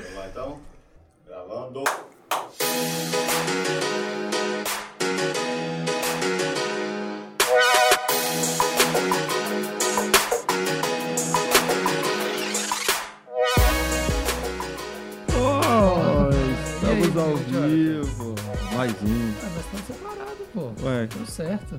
Vamos lá então? Gravando. Estamos ao vivo. Mais um. Ah, nós estamos separados, pô. Ué, Tudo certo.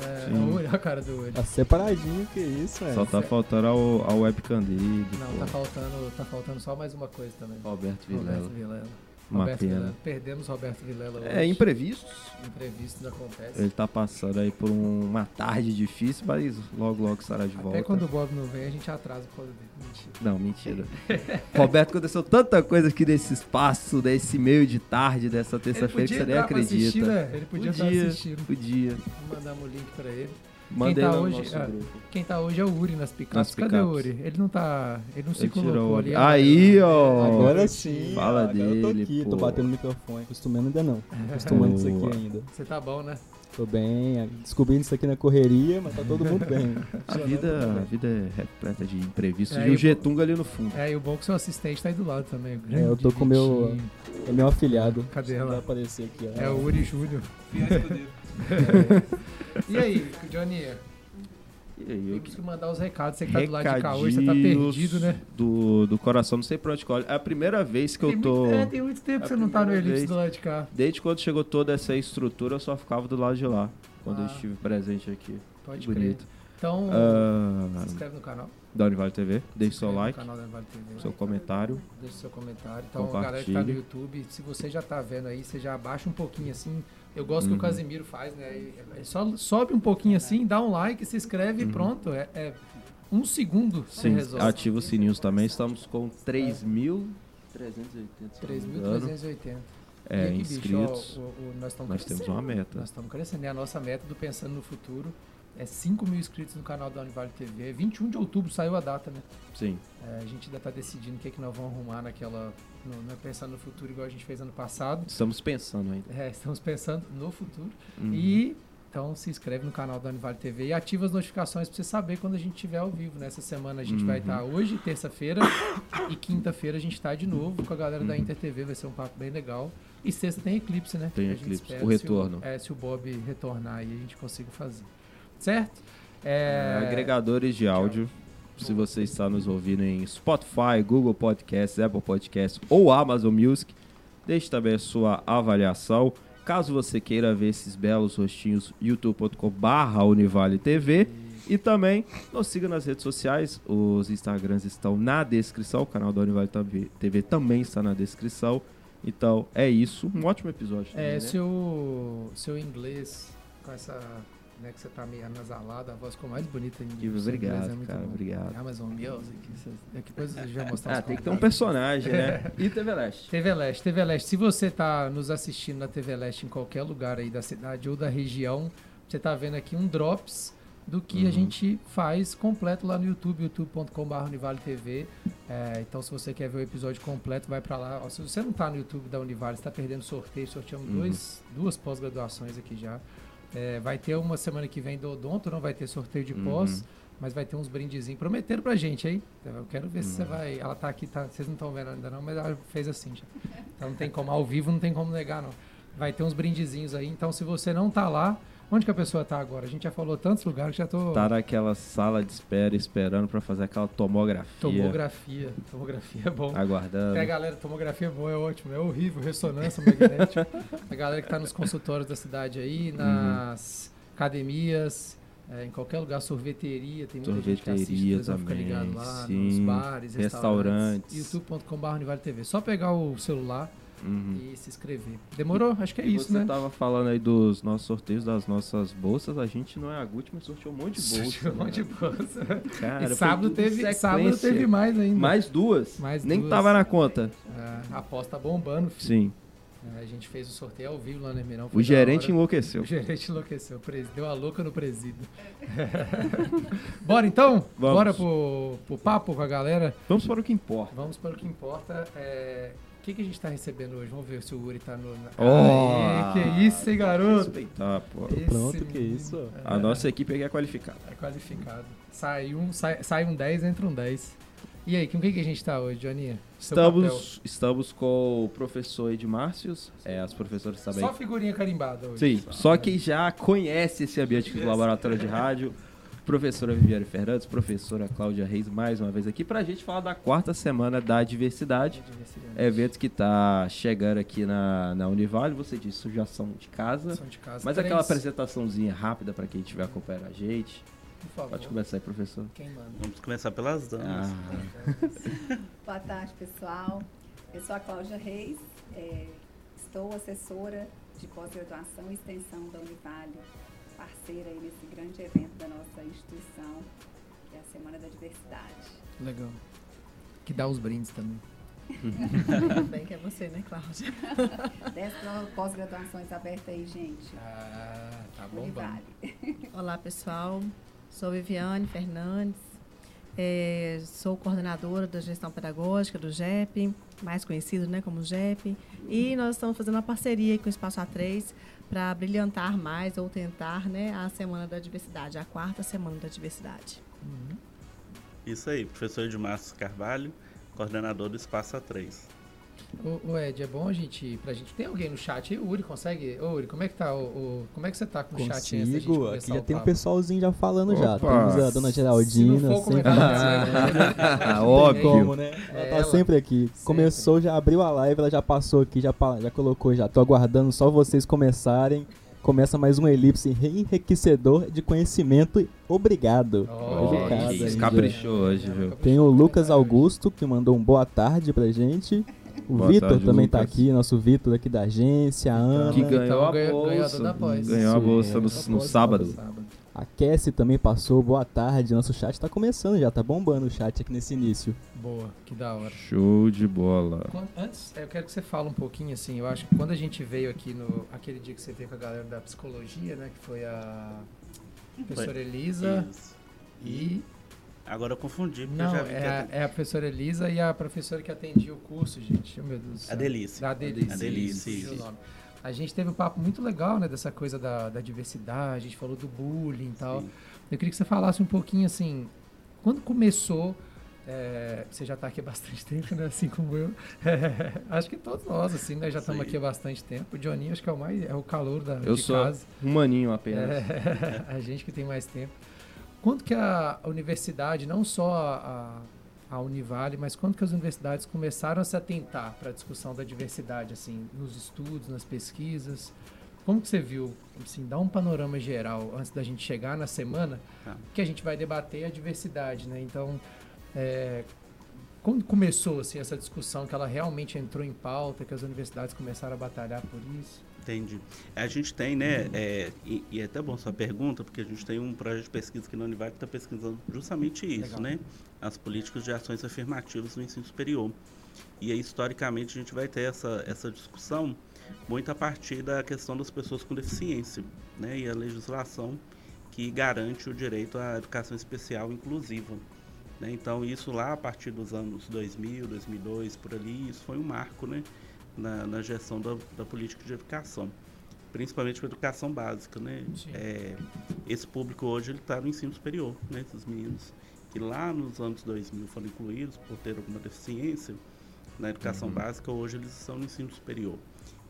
É, Sim. olha a cara do olho. Tá separadinho, que isso, é. só tá faltando ao, ao webcam dele. Não, pô. tá faltando, tá faltando só mais uma coisa também. Roberto Roberto Vilela. Uma Roberto pena. Vilela. Perdemos Roberto Vilela hoje. É, imprevistos. Imprevistos acontece. Ele tá passando aí por um- uma tarde difícil, mas logo, logo estará de volta. Até quando o Bob não vem, a gente atrasa por causa dele. Mentira. Não, mentira. Roberto, aconteceu tanta coisa aqui nesse espaço, desse meio de tarde, dessa terça-feira, que você nem acredita. assistir, né? Ele podia estar Podia. assistindo. Podia. Mandamos o link pra ele. Mandei tá lá no hoje- nosso ah, grupo. Quem tá hoje é o Uri nas picapes. Nas Cadê o picapes. Uri? Ele não tá. Ele não se Ele colocou o- ali. Aí, ó. Agora sim. Fala agora eu tô dele, aqui, pô. tô batendo no microfone. Acostumando ainda não. Acostumando isso aqui ainda. Você tá bom, né? Tô bem, descobrindo isso aqui na correria, mas tá todo mundo bem. A vida, a vida é repleta de imprevistos. É, e o Getunga ali no fundo. É, e o bom é que seu assistente tá aí do lado também. o É, eu tô com o meu-. É meu afilhado. Cadê ela? Vai aparecer aqui, ó. É o Uri Júnior. E aí, Johnny? E aí, Eu eu preciso mandar os recados. Você que tá do lado de cá hoje, você tá perdido, né? Do, do coração, não sei pra onde que olha. É a primeira vez que eu Tem tô. muito, é, tem muito tempo a que você não tá no Elipse do lado de cá. Desde quando chegou toda essa estrutura, eu só ficava do lado de lá. Quando eu Ah. estive presente aqui. Pode Que crer. bonito. Então, Ah, se inscreve no canal. da Univale TV, deixe Se seu like, TV. seu comentário. Deixe seu comentário. Então, galera que tá no. YouTube, se você já tá vendo aí, você já abaixa um pouquinho assim. Eu gosto que Uhum. o Casimiro faz, né? E- é só sobe um pouquinho assim, dá um like, se inscreve Uhum. e pronto. É, é um segundo Sim, resolve. ativa os sininhos também. Estamos com 3.380. se não me engano. 3.380. É, e aqui, bicho, inscritos. ó, o- o- nós Nós temos uma meta. Nós estamos crescendo. E a nossa meta do Pensando no Futuro é 5 mil inscritos no canal da Univale TV. 21 de outubro saiu a data, né? Sim. É, a gente ainda está decidindo o que, é que nós vamos arrumar naquela. No, não é Pensando no Futuro igual a gente fez ano passado. Estamos pensando ainda. É, estamos pensando no futuro. Uhum. E então se inscreve no canal da Univale TV e ativa as notificações para você saber quando a gente estiver ao vivo. Nessa semana a gente vai Uhum. estar hoje, terça-feira, e quinta-feira a gente está de novo com a galera da Uhum. Inter TV. Vai ser um papo bem legal. E sexta tem eclipse, né? Tem eclipse, o retorno. Se o, é, se o Bob retornar aí, a gente consiga fazer. Certo? É, É, agregadores de áudio. Se você está nos ouvindo em Spotify, Google Podcasts, Apple Podcasts ou Amazon Music, deixe também a sua avaliação. Caso você queira ver esses belos rostinhos, youtube.com.br Univale TV. E também nos siga nas redes sociais. Os Instagrams estão na descrição. O canal da Univale TV também está na descrição. Então é isso. Um ótimo episódio. também, É, né? seu, seu inglês com essa. Né, que você tá meio anasalado, a voz ficou mais bonita em inglês, Obrigado, é cara. bom. Obrigado. Amazon Music, essas- daqui depois eu já mostrar Ah, tem que ter um personagem, né? E TV Leste. TV Leste, TV Leste. Se você tá nos assistindo na TV Leste em qualquer lugar aí da cidade ou da região, você tá vendo aqui um drops do que a Uhum. gente faz completo lá no YouTube, youtube.com.br Univale TV. É, então, se você quer ver o episódio completo, vai pra lá. Ó, se você não tá no YouTube da Univale, você tá perdendo sorteio. Sorteamos Uhum. dois, duas pós-graduações aqui já. É, vai ter uma semana que vem do Odonto, não vai ter sorteio de pós. Uhum. Mas vai ter uns brindezinhos. Prometeram pra gente, hein? Então, Eu quero ver se você Uhum. vai. Ela tá aqui, tá, vocês não estão vendo ainda não, mas ela fez assim já. Então não tem como, ao vivo não tem como negar, não. Vai ter uns brindezinhos aí. Então, se você não tá lá, onde que a pessoa tá agora? A gente já falou tantos lugares que já tô. Tá naquela sala de espera esperando pra fazer aquela tomografia. Tomografia. Tomografia é bom. Aguardando. É, galera, tomografia é boa, é ótimo. É horrível, ressonância magnética. a galera que tá nos consultórios da cidade aí, nas academias, é, em qualquer lugar, sorveteria, tem muita gente que assiste, Sorveteria também, ligado lá, nos sim. bares, Restaurantes. youtube.com.br Univale TV. Só pegar o celular Uhum. e se inscrever. Demorou? Acho que é E isso, você né? tava falando aí dos nossos sorteios, das nossas bolsas. A gente não é a Gucci, mas sorteou um monte de bolsas. Um monte de bolsa. Cara, e sábado teve, sábado teve mais ainda. Mais duas. Mais Nem duas. tava na conta. É, a aposta bombando, filho. Sim. É, a gente fez o sorteio ao vivo lá no Emirão. O gerente enlouqueceu. O gerente enlouqueceu, deu a louca no presídio. Bora então? Vamos. Bora pro, pro papo com a galera? Vamos para o que importa. Vamos para o que importa. É, que, que a gente tá recebendo hoje? Vamos ver se o Uri tá no. na- Oh! Aê, que isso, hein, garoto? Respeitar, pô. Tô Esse pronto, que isso? A nossa equipe aqui é qualificada. É qualificado. Sai um, sai, sai um 10, entra um 10. E aí, com quem que a gente tá hoje, Joaninha? Estamos, estamos com o professor Edmárcios, é, as professoras também. Só figurinha carimbada hoje. Sim, só que já conhece esse ambiente aqui do Laboratório de Rádio. Professora Viviane Fernandes, professora Cláudia Reis, mais uma vez aqui pra gente falar da quarta semana da diversidade. Evento que tá chegando aqui na, na Univale, você disse sugestão de casa. São de casa. Mas Três, aquela apresentaçãozinha rápida pra quem estiver acompanhando a gente. Por favor. Pode começar aí, professor. Quem manda? Vamos começar pelas damas. Ah, Boa tarde, pessoal. Eu sou a Cláudia Reis, é, estou assessora de pós-graduação e extensão da Univale, parceira aí nesse grande evento da nossa instituição, que é a Semana da Diversidade. Legal. Que dá os brindes também. Bem que é você, né, Cláudia? Dez pós-graduações abertas aí, gente. Ah, tá bombando. Univale. Olá, pessoal. Sou Viviane Fernandes. É, sou coordenadora da gestão pedagógica do GEP, mais conhecido né, como GEP. E nós estamos fazendo uma parceria com o Espaço A3 para brilhantar mais ou tentar né, a Semana da Diversidade, a quarta Semana da Diversidade. Isso aí, professor Edmárcio Carvalho, coordenador do Espaço A3. Ô, ô, Ed, é bom a gente, pra gente. Tem alguém no chat aí? O Uri consegue? Ô, Uri, como é que tá? O, o- como é que você tá com o chat Consigo, aqui já o tem um pessoalzinho já falando já. Opa! Temos a dona Se Geraldina. não for sempre comentar, Ah, óbvio. Como, né? Ela tá Ela. sempre aqui. Começou, já abriu a live, ela já passou aqui, já, já colocou já. Tô aguardando só vocês começarem. Começa mais um elipse enriquecedor de conhecimento. Obrigado. Oh, já. caprichou hoje, viu? Tem o Lucas Augusto, que mandou um boa tarde pra gente. O Vitor também tá Lucas. aqui, nosso Vitor aqui da agência, a Ana. Que Então, ganhou a bolsa. pós. Ganhou a bolsa no, Essa no sábado. A Cassie também passou, boa tarde. Nosso chat tá começando já, tá bombando o chat aqui nesse início. Boa, que da hora. Show de bola. Quando- antes, eu quero que você fale um pouquinho assim. Eu acho que quando a gente veio aqui no aquele dia que você veio com a galera da psicologia, né, que foi a professora Elisa Isso. e Agora eu confundi, porque não eu já vi é, que a- é a professora Elisa e a professora que atendia o curso, gente. Oh, meu Deus. do céu. A Delícia. Da Delícia. A Delícia, isso, isso. A gente teve um papo muito legal, né, dessa coisa da, da diversidade. A gente falou do bullying e tal. Sim. Eu queria que você falasse um pouquinho assim, quando começou, é, você já está aqui há bastante tempo, né? Assim como eu. acho que todos nós, assim, né? Já estamos aqui há bastante tempo. O Johnny, acho que é o mais, é o calor da, Eu de sou casa. um maninho apenas. É, a gente que tem mais tempo. Quando que a universidade, não só a, a Univale, mas quando que as universidades começaram a se atentar para a discussão da diversidade, assim, nos estudos, nas pesquisas? Como que você viu, assim, dá um panorama geral antes da gente chegar na semana, Tá. que a gente vai debater a diversidade, né? Então, é, quando começou assim essa discussão que ela realmente entrou em pauta, que as universidades começaram a batalhar por isso? Entendi. A gente tem, né, é, e, e é até bom sua pergunta, porque a gente tem um projeto de pesquisa aqui na Univale que está pesquisando justamente isso, Legal. né? As políticas de ações afirmativas no ensino superior. E aí, historicamente, a gente vai ter essa, essa discussão muito a partir da questão das pessoas com deficiência, né? E a legislação que garante o direito à educação especial inclusiva. né? Então, isso lá a partir dos anos 2000, 2002, por ali, isso foi um marco, né? Na, na gestão da, da política de educação, principalmente para educação básica, né? É, esse público hoje ele está no ensino superior, né? Esses meninos que lá nos anos 2000 foram incluídos por ter alguma deficiência na educação básica, hoje eles estão no ensino superior.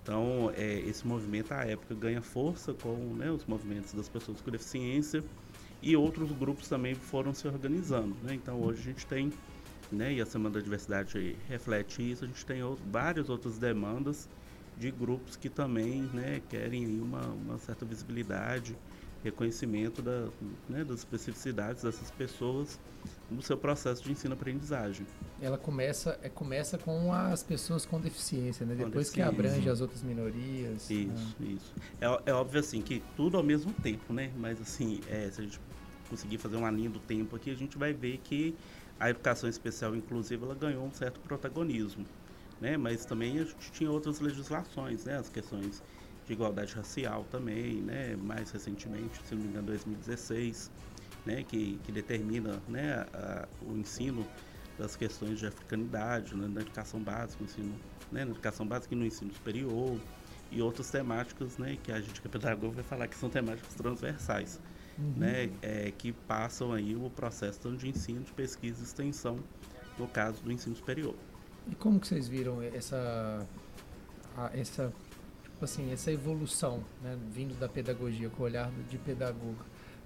Então, é, esse movimento, à época, ganha força com né, os movimentos das pessoas com deficiência e outros grupos também foram se organizando. Né? Então, hoje a gente tem, né, e a Semana da Diversidade reflete isso, a gente tem ou- várias outras demandas de grupos que também né, querem uma, uma certa visibilidade, reconhecimento da, né, das especificidades dessas pessoas no seu processo de ensino-aprendizagem. Ela começa, é, começa com as pessoas com deficiência, né? Com Depois que deficiência. abrange as outras minorias. Isso, né? isso. É, é óbvio assim que tudo ao mesmo tempo, né? Mas assim, é, se a gente conseguir fazer uma linha do tempo aqui, a gente vai ver que a educação especial inclusiva ela ganhou um certo protagonismo, né? Mas também a gente tinha outras legislações, né? As questões de igualdade racial também, né? Mais recentemente, se não me engano, 2016, né? Que, que determina, né? a- o ensino das questões de africanidade né? na educação básica, no ensino, né? Na educação básica e no ensino superior e outras temáticas, né? Que a gente que é pedagogo vai falar que são temáticas transversais Uhum. né, é, que passam aí o processo tanto de ensino, de pesquisa e extensão no caso do ensino superior. E como que vocês viram essa, essa, tipo assim, essa evolução, né, vindo da pedagogia, com o olhar de pedagogo?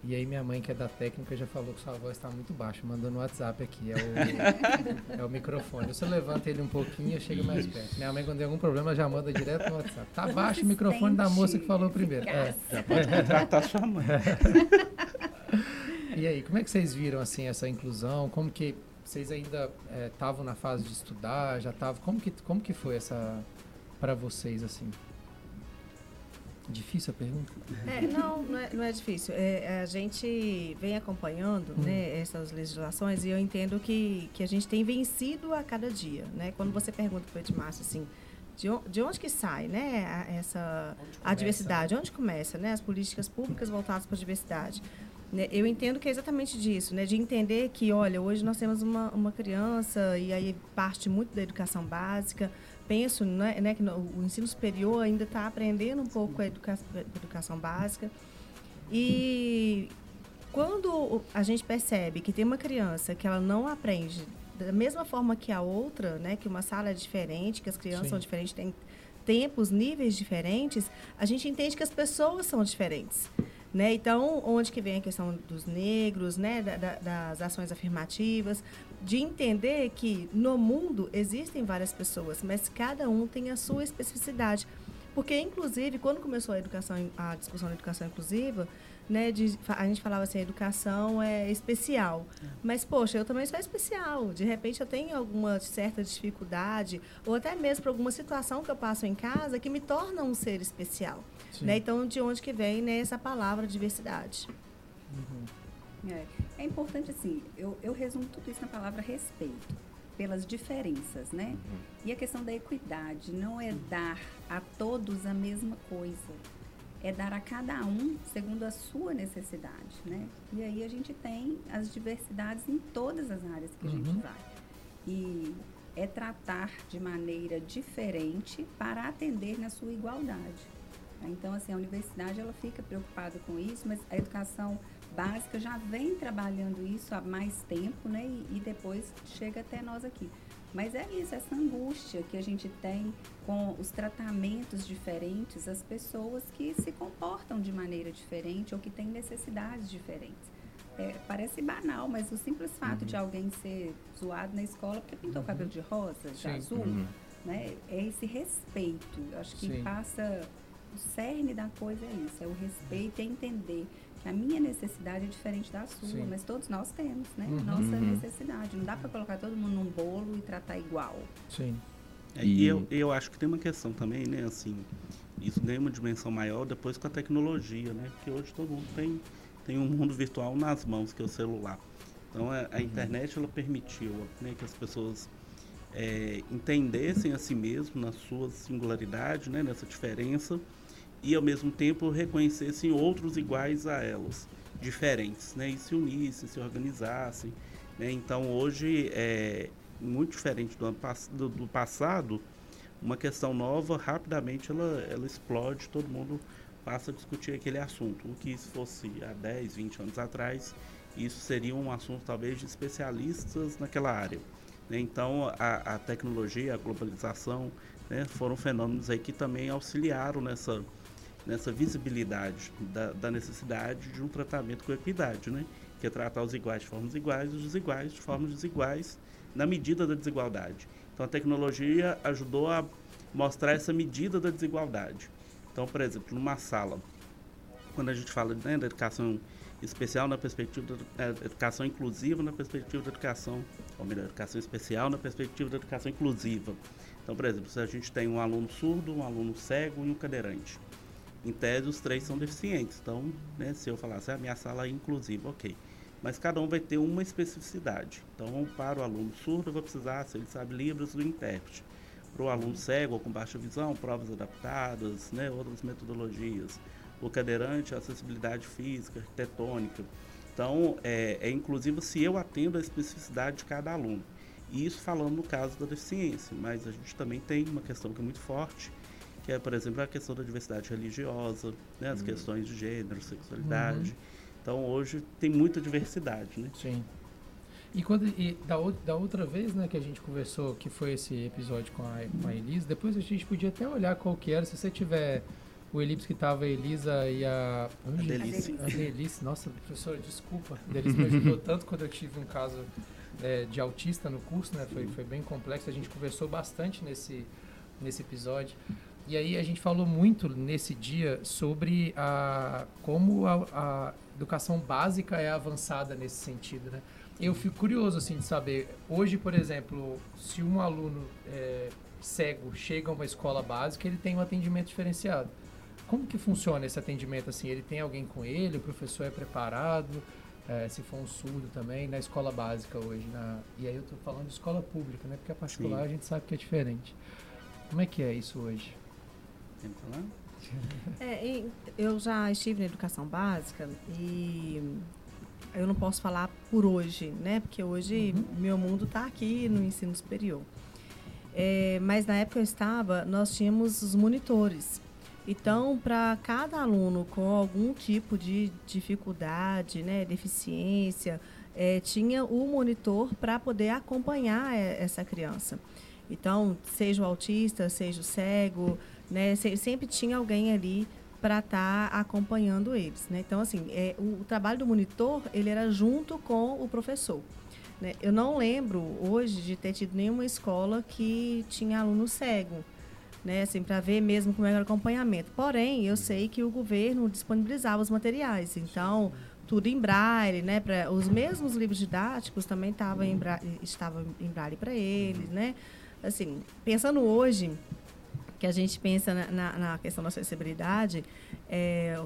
E aí minha mãe, que é da técnica, já falou que sua voz está muito baixa, mandou no WhatsApp aqui, é o, é o microfone. Você levanta ele um pouquinho e chega mais perto. Minha mãe, quando tem algum problema, já manda direto no WhatsApp. Tá baixo o microfone da moça que falou primeiro. É. Já pode contratar sua mãe. E aí, como é que vocês viram assim essa inclusão? Como que vocês ainda estavam na fase de estudar? Já estavam? Como que como que foi essa para vocês assim? Difícil a pergunta? É, não, não é, não é difícil. É, a gente vem acompanhando Hum. né, essas legislações e eu entendo que, que a gente tem vencido a cada dia. Né? Quando você pergunta para o Edmárcio assim, de, de onde que sai né, a- essa a diversidade? Onde começa né, as políticas públicas voltadas para a diversidade? Né, eu entendo que é exatamente disso, né, de entender que, olha, hoje nós temos uma, uma criança e aí parte muito da educação básica. Penso né, né, que o ensino superior ainda está aprendendo um pouco a educa educação básica. E quando a gente percebe que tem uma criança que ela não aprende da mesma forma que a outra, né, que uma sala é diferente, que as crianças Sim. são diferentes, têm tempos, níveis diferentes, a gente entende que as pessoas são diferentes. Né? Então, onde que vem a questão dos negros, né? da- da- das ações afirmativas, de entender que no mundo existem várias pessoas, mas cada um tem a sua especificidade. Porque, inclusive, quando começou a educação, a discussão da educação inclusiva, né, de, a gente falava assim, a educação é especial. Mas, poxa, eu também sou especial. De repente, eu tenho alguma certa dificuldade, ou até mesmo por alguma situação que eu passo em casa que me torna um ser especial. Né? Então, de onde que vem né, essa palavra diversidade? Uhum. É, é importante assim, eu, eu resumo tudo isso na palavra respeito, pelas diferenças, né? E a questão da equidade não é dar a todos a mesma coisa, é dar a cada um segundo a sua necessidade, né? E aí a gente tem as diversidades em todas as áreas que a gente Uhum. vai. E é tratar de maneira diferente para atender na sua igualdade. Então, assim, a universidade ela fica preocupada com isso, mas a educação básica já vem trabalhando isso há mais tempo, né? E, e depois chega até nós aqui. Mas é isso, essa angústia que a gente tem com os tratamentos diferentes, as pessoas que se comportam de maneira diferente ou que têm necessidades diferentes. É, parece banal, mas o simples fato de alguém ser zoado na escola porque pintou o cabelo de rosa, de Sim. azul, Uhum. né? É esse respeito. Acho que Sim. passa o cerne da coisa é isso, é o respeito e entender que a minha necessidade é diferente da sua, Sim. mas todos nós temos, né? Uhum. Nossa Uhum. necessidade. Não dá para colocar todo mundo num bolo e tratar igual. Sim. É, E- E eu, eu acho que tem uma questão também, né, assim, isso ganha uma dimensão maior depois com a tecnologia, né? Porque hoje todo mundo tem, tem um mundo virtual nas mãos, que é o celular. Então a, a internet ela permitiu né, que as pessoas é, entendessem a si mesmo na sua singularidade, né, nessa diferença, e ao mesmo tempo reconhecessem outros iguais a elas, diferentes, né, e se unissem, se organizassem. Né? Então hoje é muito diferente do, ano do, do passado, uma questão nova, rapidamente ela, ela explode, todo mundo passa a discutir aquele assunto. O que se fosse há 10, 20 anos atrás, isso seria um assunto talvez de especialistas naquela área. né? Então a, a tecnologia, a globalização, né, foram fenômenos aí que também auxiliaram nessa, nessa visibilidade da, da necessidade de um tratamento com equidade, né? que é tratar os iguais de formas iguais e os desiguais de formas desiguais na medida da desigualdade. Então a tecnologia ajudou a mostrar essa medida da desigualdade. Então, por exemplo, numa sala, quando a gente fala né, da educação especial na perspectiva da eh, educação inclusiva na perspectiva da educação, ou melhor, educação especial na perspectiva da educação inclusiva. Então, por exemplo, se a gente tem um aluno surdo, um aluno cego e um cadeirante. Em tese, os três são deficientes. Então, né, se eu falasse, a minha sala é inclusiva, ok. Mas cada um vai ter uma especificidade. Então, para o aluno surdo, eu vou precisar, se ele sabe Libras, do intérprete. Para o aluno cego ou com baixa visão, provas adaptadas, né, outras metodologias. O cadeirante, acessibilidade física, arquitetônica. Então, é, é se eu atendo a especificidade de cada aluno. E isso falando no caso da deficiência, mas a gente também tem uma questão que é muito forte, que é, por exemplo, a questão da diversidade religiosa, né, as questões de gênero, sexualidade. Então, hoje tem muita diversidade, né? Sim. E, quando, e da, da outra vez né, que a gente conversou, que foi esse episódio com a, com a Elisa, depois a gente podia até olhar qual que era. Se você tiver o elipse que tava a Elisa e a... A Delice. A Delice. Nossa, professora, desculpa. A Delice me ajudou tanto quando eu tive um caso é, de autista no curso, né? Foi, foi bem complexo. A gente conversou bastante nesse, nesse episódio. E aí a gente falou muito nesse dia sobre a, como a, a educação básica é avançada nesse sentido, né? Eu fico curioso assim de saber hoje, por exemplo, se um aluno é, cego chega a uma escola básica, ele tem um atendimento diferenciado. Como que funciona esse atendimento assim? Ele tem alguém com ele, o professor é preparado, é, se for um surdo também na escola básica hoje, na, e aí eu estou falando de escola pública, né? Porque a particular Sim. a gente sabe que é diferente. Como é que é isso hoje? Falar? É, eu já estive na educação básica e eu não posso falar por hoje, né? Porque hoje meu mundo está aqui no ensino superior. É, mas na época eu estava, nós tínhamos os monitores. Então, para cada aluno com algum tipo de dificuldade, né, deficiência, é, tinha o monitor para poder acompanhar é, essa criança. Então, seja o autista, seja o cego, né, se- sempre tinha alguém ali para estar acompanhando eles. Né? Então, assim, é, o, o trabalho do monitor ele era junto com o professor. né? Eu não lembro hoje de ter tido nenhuma escola que tinha aluno cego, né? Assim, para ver mesmo como era o acompanhamento. Porém, eu sei que o governo disponibilizava os materiais. Então, tudo em braille, né? Os mesmos livros didáticos também em braille, estavam em braille para eles, né? Assim, pensando hoje, que a gente pensa na, na, na questão da acessibilidade, é,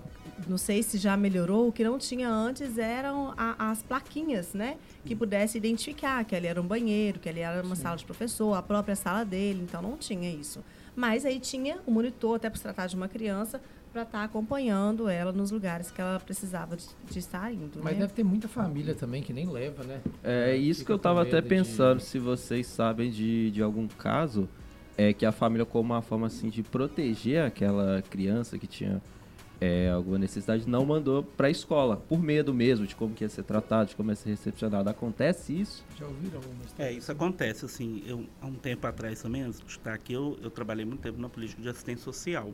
não sei se já melhorou, o que não tinha antes eram a- as plaquinhas, né? Que pudesse identificar que ali era um banheiro, que ali era uma sala de professor, a própria sala dele, então não tinha isso. Mas aí tinha o monitor, até por se tratar de uma criança, para estar acompanhando ela nos lugares que ela precisava de, de estar indo. Mas né? deve ter muita família também que nem leva, né? É isso Fica que eu com tava até medo de- pensando, se vocês sabem de, de algum caso, é que a família, como uma forma assim de proteger aquela criança que tinha é, alguma necessidade, não mandou pra escola, por medo mesmo de como que ia ser tratado, de como ia ser recepcionado. Acontece isso? Já ouviram alguma história? É, isso acontece, assim, eu, há um tempo atrás também, antes de estar aqui, eu, eu trabalhei muito tempo na política de assistência social.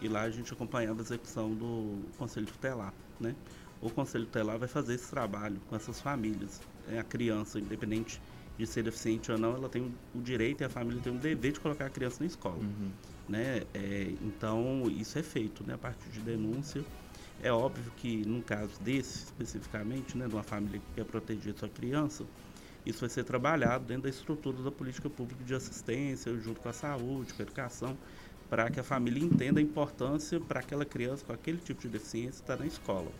E lá a gente acompanhava a execução do Conselho Tutelar, né? O Conselho Tutelar vai fazer esse trabalho com essas famílias. É, a criança, independente de ser deficiente ou não, ela tem o direito e a família tem o dever de colocar a criança na escola. Né? É, então, isso é feito né? a partir de denúncia. É óbvio que, num caso desse, especificamente, né, de uma família que quer proteger sua criança, isso vai ser trabalhado dentro da estrutura da política pública de assistência, junto com a saúde, com a educação, para que a família entenda a importância para aquela criança com aquele tipo de deficiência estar na escola.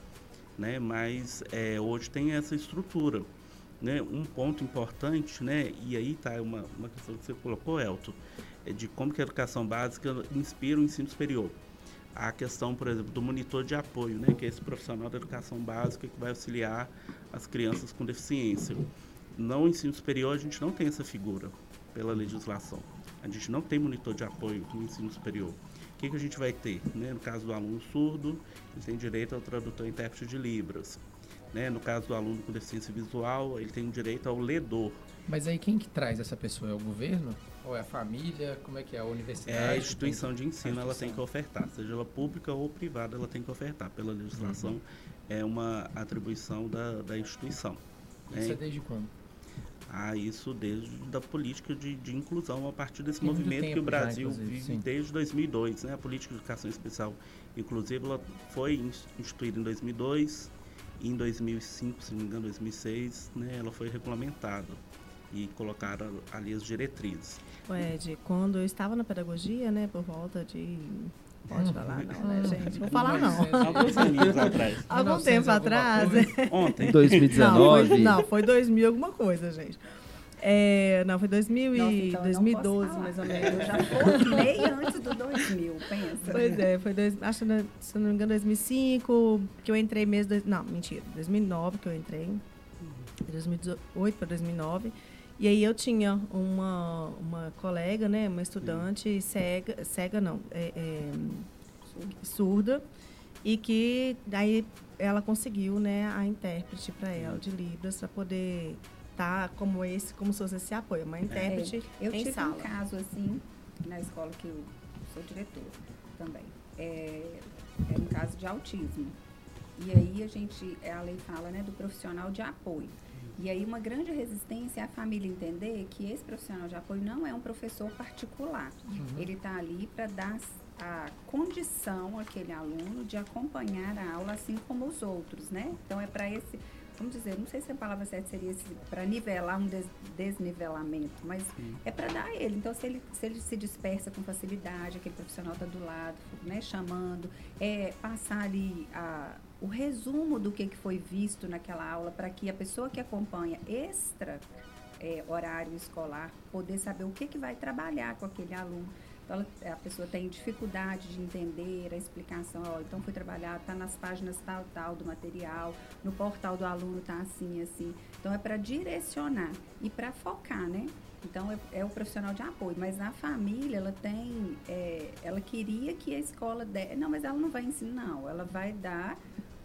Né? Mas é, hoje tem essa estrutura. Né? Um ponto importante, né? e aí está uma, uma questão que você colocou, Elton, é de como que a educação básica inspira o ensino superior. A questão, por exemplo, do monitor de apoio, né? que é esse profissional da educação básica que vai auxiliar as crianças com deficiência. No ensino superior, a gente não tem essa figura pela legislação. A gente não tem monitor de apoio no ensino superior. O que, que a gente vai ter? Né? No caso do aluno surdo, ele tem direito ao tradutor e intérprete de Libras. Né? No caso do aluno com deficiência visual, ele tem direito ao ledor. Mas aí quem que traz essa pessoa? É o governo? Ou é a família? Como é que é? A universidade? É a instituição de ensino, ela tem que ofertar, seja ela pública ou privada, ela tem que ofertar. Pela legislação, é uma atribuição da, da instituição. Isso é né? desde quando? a isso desde da política de, de inclusão a partir desse Tem movimento que o já, Brasil inclusive, vive sim. desde 2002, né? A política de educação especial, inclusive, ela foi ins- instituída em 2002 e em 2005, se não me engano, 2006, né? Ela foi regulamentada e colocaram ali as diretrizes. Ô, Ed, quando eu estava na pedagogia, né, por volta de. Pode falar, não, né, gente? Vou falar, não. Alguns anos atrás, Algum 1900 tempo atrás. ontem. 2019? Não, foi, não, foi 2000 alguma coisa, gente. É, não, foi 2000 Nossa, então eu não posso 2012, falar. mais ou Eu menos. já formei antes do 2000, pensa. Pois é, foi dois, acho que, se eu não me engano, 2005, que eu entrei mesmo. dois- Não, mentira, 2009 que eu entrei. 2018 para 2009. E aí eu tinha uma, uma colega, né, uma estudante cega, cega não, é, é, surda, e que daí ela conseguiu, né, a intérprete para ela de Libras para poder tá como esse, como se fosse esse apoio, uma intérprete Eu em tive sala. um caso assim na escola que eu sou diretora também. É, é um caso de autismo. E aí a gente, é, a lei fala né, do profissional de apoio. E aí uma grande resistência é a família entender que esse profissional de apoio não é um professor particular. Ele está ali para dar a condição àquele aluno de acompanhar a aula assim como os outros, né? Então é para esse, vamos dizer, não sei se a palavra certa seria para nivelar um des- desnivelamento, mas é para dar a ele. Então, se ele, se ele se dispersa com facilidade, aquele profissional está do lado, né, chamando, é passar ali a, o resumo do que, que foi visto naquela aula, para que a pessoa que acompanha extra é, horário escolar poder saber o que, que vai trabalhar com aquele aluno. Então, ela- a pessoa tem dificuldade de entender a explicação, ó, então foi trabalhado, está nas páginas tal, tal do material, no portal do aluno está assim, assim. Então, é para direcionar e para focar, né? Então, é, é o profissional de apoio. Mas a família, ela tem, é, ela queria que a escola dê, não, mas ela não vai ensinar, não, ela vai dar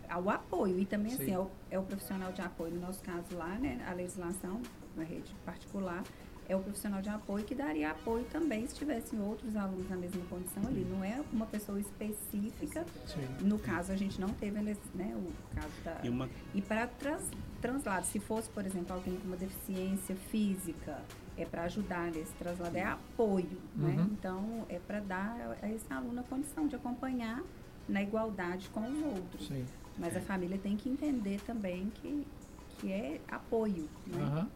ao apoio. E também, assim, Sim. é o, é o profissional de apoio. No nosso caso lá, né, a legislação na rede particular, é o profissional de apoio que daria apoio também se tivessem outros alunos na mesma condição ali. Não é uma pessoa específica. Sim. No caso, a gente não teve né, o caso da. E uma E para trans, translado, se fosse, por exemplo, alguém com uma deficiência física, é para ajudar nesse translado, é apoio, né? Uhum. Então, é para dar a esse aluno a condição de acompanhar na igualdade com os outros. Sim. Mas a família tem que entender também que, que é apoio, né? Aham.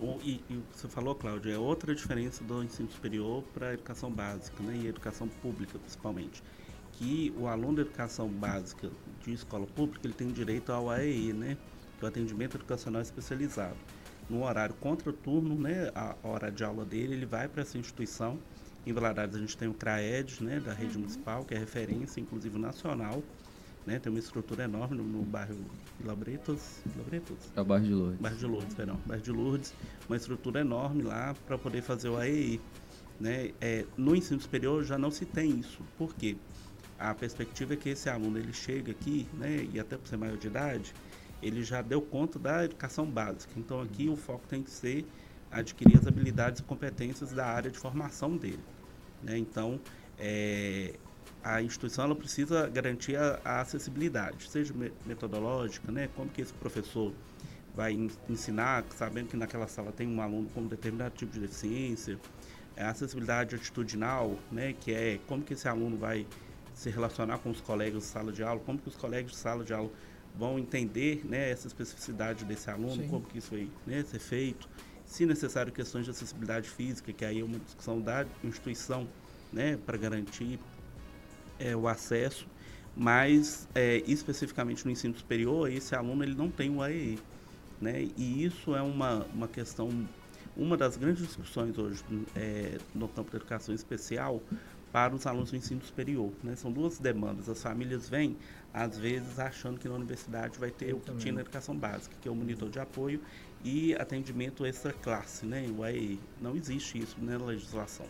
O- e, e o que você falou, Cláudio, é outra diferença do ensino superior para a educação básica, né, e a educação pública, principalmente. Que o aluno da educação básica de escola pública, ele tem direito ao AEE, né, que é o atendimento educacional especializado. No horário contraturno, né, a hora de aula dele, ele vai para essa instituição. Em Valadares a gente tem o CRAED, né, da rede municipal, que é referência, inclusive nacional. Né, tem uma estrutura enorme no, no bairro Labretas, Labretas? É o bairro de Lourdes. Bairro de Lourdes, perdão. Bairro de Lourdes, uma estrutura enorme lá para poder fazer o AEI. Né? É, no ensino superior já não se tem isso. Por quê? A perspectiva é que esse aluno ele chega aqui, né, e até por ser maior de idade, ele já deu conta da educação básica. Então aqui o foco tem que ser adquirir as habilidades e competências da área de formação dele. Né? Então, é, a instituição ela precisa garantir a, a acessibilidade, seja me- metodológica, né? como que esse professor vai en- ensinar, sabendo que naquela sala tem um aluno com determinado tipo de deficiência, a acessibilidade atitudinal, né? que é como que esse aluno vai se relacionar com os colegas de sala de aula, como que os colegas de sala de aula vão entender né, essa especificidade desse aluno, Sim. como que isso vai né, ser feito, se necessário questões de acessibilidade física, que aí é uma discussão da instituição né, para garantir é, o acesso, mas é, especificamente no ensino superior, esse aluno ele não tem o AEE. Né? E isso é uma, uma questão, uma das grandes discussões hoje é, no campo da educação especial para os alunos do ensino superior. Né? São duas demandas. As famílias vêm, às vezes, achando que na universidade vai ter Eu o que também. tinha na educação básica, que é o monitor de apoio e atendimento extra classe, né? o AEE. Não existe isso na legislação.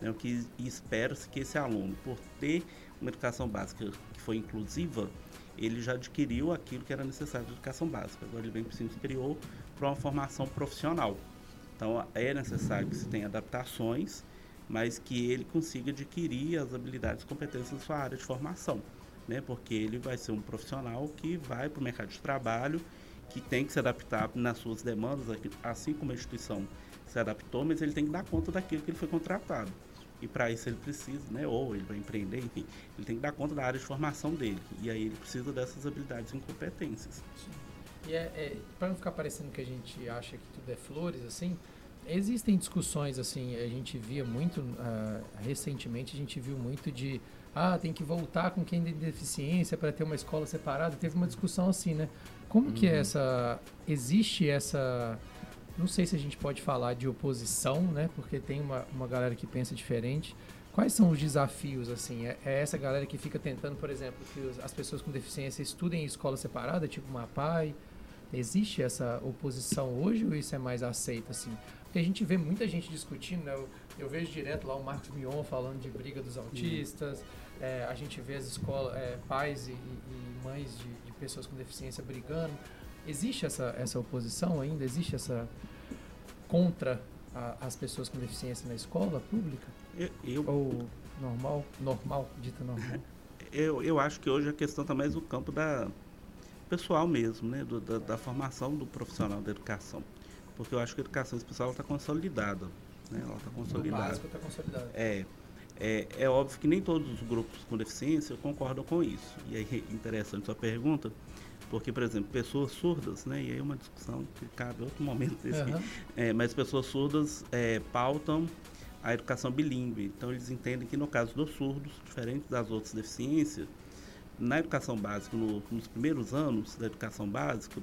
Né? O que espera-se que esse aluno, por ter uma educação básica que foi inclusiva, ele já adquiriu aquilo que era necessário de educação básica. Agora ele vem para o ensino superior para uma formação profissional. Então é necessário que se tenha adaptações, mas que ele consiga adquirir as habilidades e competências da sua área de formação. Né? Porque ele vai ser um profissional que vai para o mercado de trabalho, que tem que se adaptar nas suas demandas, assim como a instituição se adaptou, mas ele tem que dar conta daquilo que ele foi contratado. E para isso ele precisa, né, ou ele vai empreender, enfim, ele tem que dar conta da área de formação dele. E aí ele precisa dessas habilidades e competências. E é, é, para não ficar parecendo que a gente acha que tudo é flores, assim, existem discussões, assim, a gente via muito, ah, recentemente a gente viu muito de, ah, tem que voltar com quem tem deficiência para ter uma escola separada. Teve uma discussão assim, né? Como que é essa, existe essa, não sei se a gente pode falar de oposição, né? Porque tem uma, uma galera que pensa diferente. Quais são os desafios, assim? É, é essa galera que fica tentando, por exemplo, que os- as pessoas com deficiência estudem em escola separada, tipo uma PAI? Existe essa oposição hoje ou isso é mais aceito, assim? Porque a gente vê muita gente discutindo, né? Eu, eu vejo direto lá o Marcos Mion falando de briga dos autistas, é, a gente vê as escolas, é, pais e, e- e mães de, de pessoas com deficiência brigando. Existe essa, essa oposição ainda? Existe essa contra a- as pessoas com deficiência na escola pública? Eu, eu, Ou normal? Normal, dita normal? eu, eu acho que hoje a questão está mais no campo da pessoal mesmo, né? Do- da, da formação do profissional da educação. Porque eu acho que a educação especial está consolidada. Né? Ela está consolidada. está consolidado. É, é, é óbvio que nem todos os grupos com deficiência concordam com isso. E aí, interessante sua pergunta, porque, por exemplo, pessoas surdas, né? E aí é uma discussão que cabe outro momento desse. Aham. É, mas pessoas surdas é, pautam a educação bilíngue. Então, eles entendem que, no caso dos surdos, diferente das outras deficiências, na educação básica, no- nos primeiros anos da educação básica,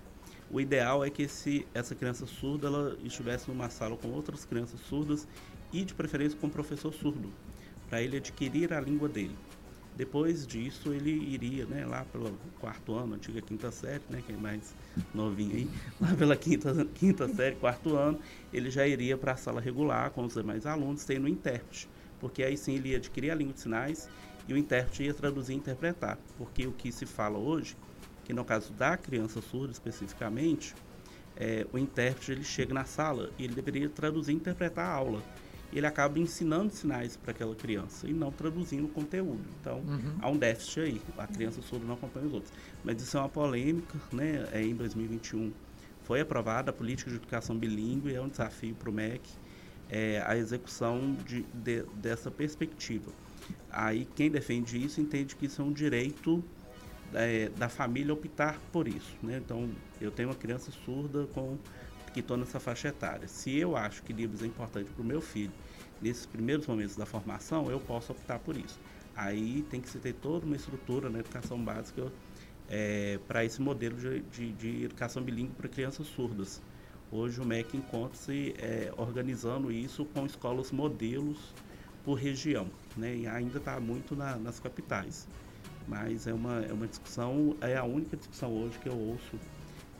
o ideal é que esse, essa criança surda ela estivesse numa sala com outras crianças surdas e, de preferência, com um professor surdo, para ele adquirir a língua dele. Depois disso, ele iria né, lá pelo quarto ano, antiga quinta série, né, que é mais novinho aí, lá pela quinta, quinta série, quarto ano, ele já iria para a sala regular com os demais alunos, tendo um intérprete, porque aí sim ele ia adquirir a língua de sinais e o intérprete ia traduzir e interpretar, porque o que se fala hoje, que no caso da criança surda especificamente, é, o intérprete ele chega na sala e ele deveria traduzir e interpretar a aula. Ele acaba ensinando sinais para aquela criança e não traduzindo o conteúdo. Então, Uhum. há um déficit aí. A criança surda não acompanha os outros. Mas isso é uma polêmica, né? É, em 2021 foi aprovada a política de educação bilíngue, é um desafio para o MEC é, a execução de, de- dessa perspectiva. Aí quem defende isso entende que isso é um direito é, da família optar por isso. Né? Então, eu tenho uma criança surda com que estou nessa faixa etária. Se eu acho que Libras é importante para o meu filho nesses primeiros momentos da formação, eu posso optar por isso. Aí tem que se ter toda uma estrutura na educação básica para esse modelo de, de, de educação bilíngue para crianças surdas. Hoje o MEC encontra-se é, organizando isso com escolas modelos por região, né? E ainda está muito na- nas capitais. Mas é uma, é uma discussão, é a única discussão hoje que eu ouço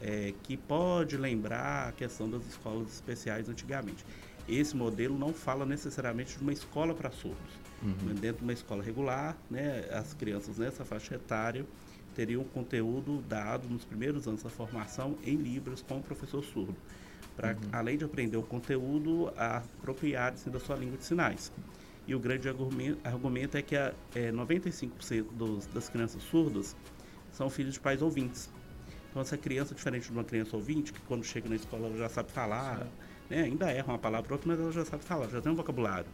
é, que pode lembrar a questão das escolas especiais antigamente. Esse modelo não fala necessariamente de uma escola para surdos. Mas Dentro de uma escola regular, né, as crianças nessa faixa etária teriam conteúdo dado nos primeiros anos da formação em Libras com o professor surdo. Para, além de aprender o conteúdo, apropriar-se da sua língua de sinais. E o grande argumento, argumento é que a, é, 95% dos, das crianças surdas são filhos de pais ouvintes. Então, essa criança, diferente de uma criança ouvinte, que quando chega na escola ela já sabe falar, né, ainda erra uma palavra ou outra, mas ela já sabe falar, já tem um vocabulário.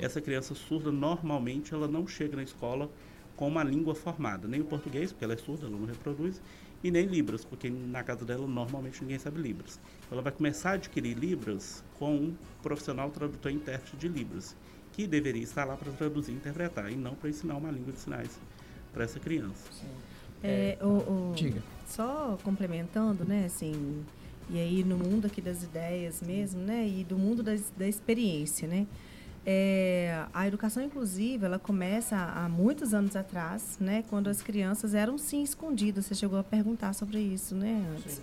Essa criança surda, normalmente, ela não chega na escola com uma língua formada, nem o português, porque ela é surda, ela não reproduz, e nem Libras, porque na casa dela normalmente ninguém sabe Libras. Ela vai começar a adquirir Libras com um profissional tradutor e intérprete de Libras, que deveria estar lá para traduzir e interpretar, e não para ensinar uma língua de sinais para essa criança. É, o, o- Diga. Só complementando, né, assim, e aí no mundo aqui das ideias mesmo, né, e do mundo das, da experiência, né, é, a educação inclusiva, ela começa há muitos anos atrás, né, quando as crianças eram sim escondidas, você chegou a perguntar sobre isso, né, antes.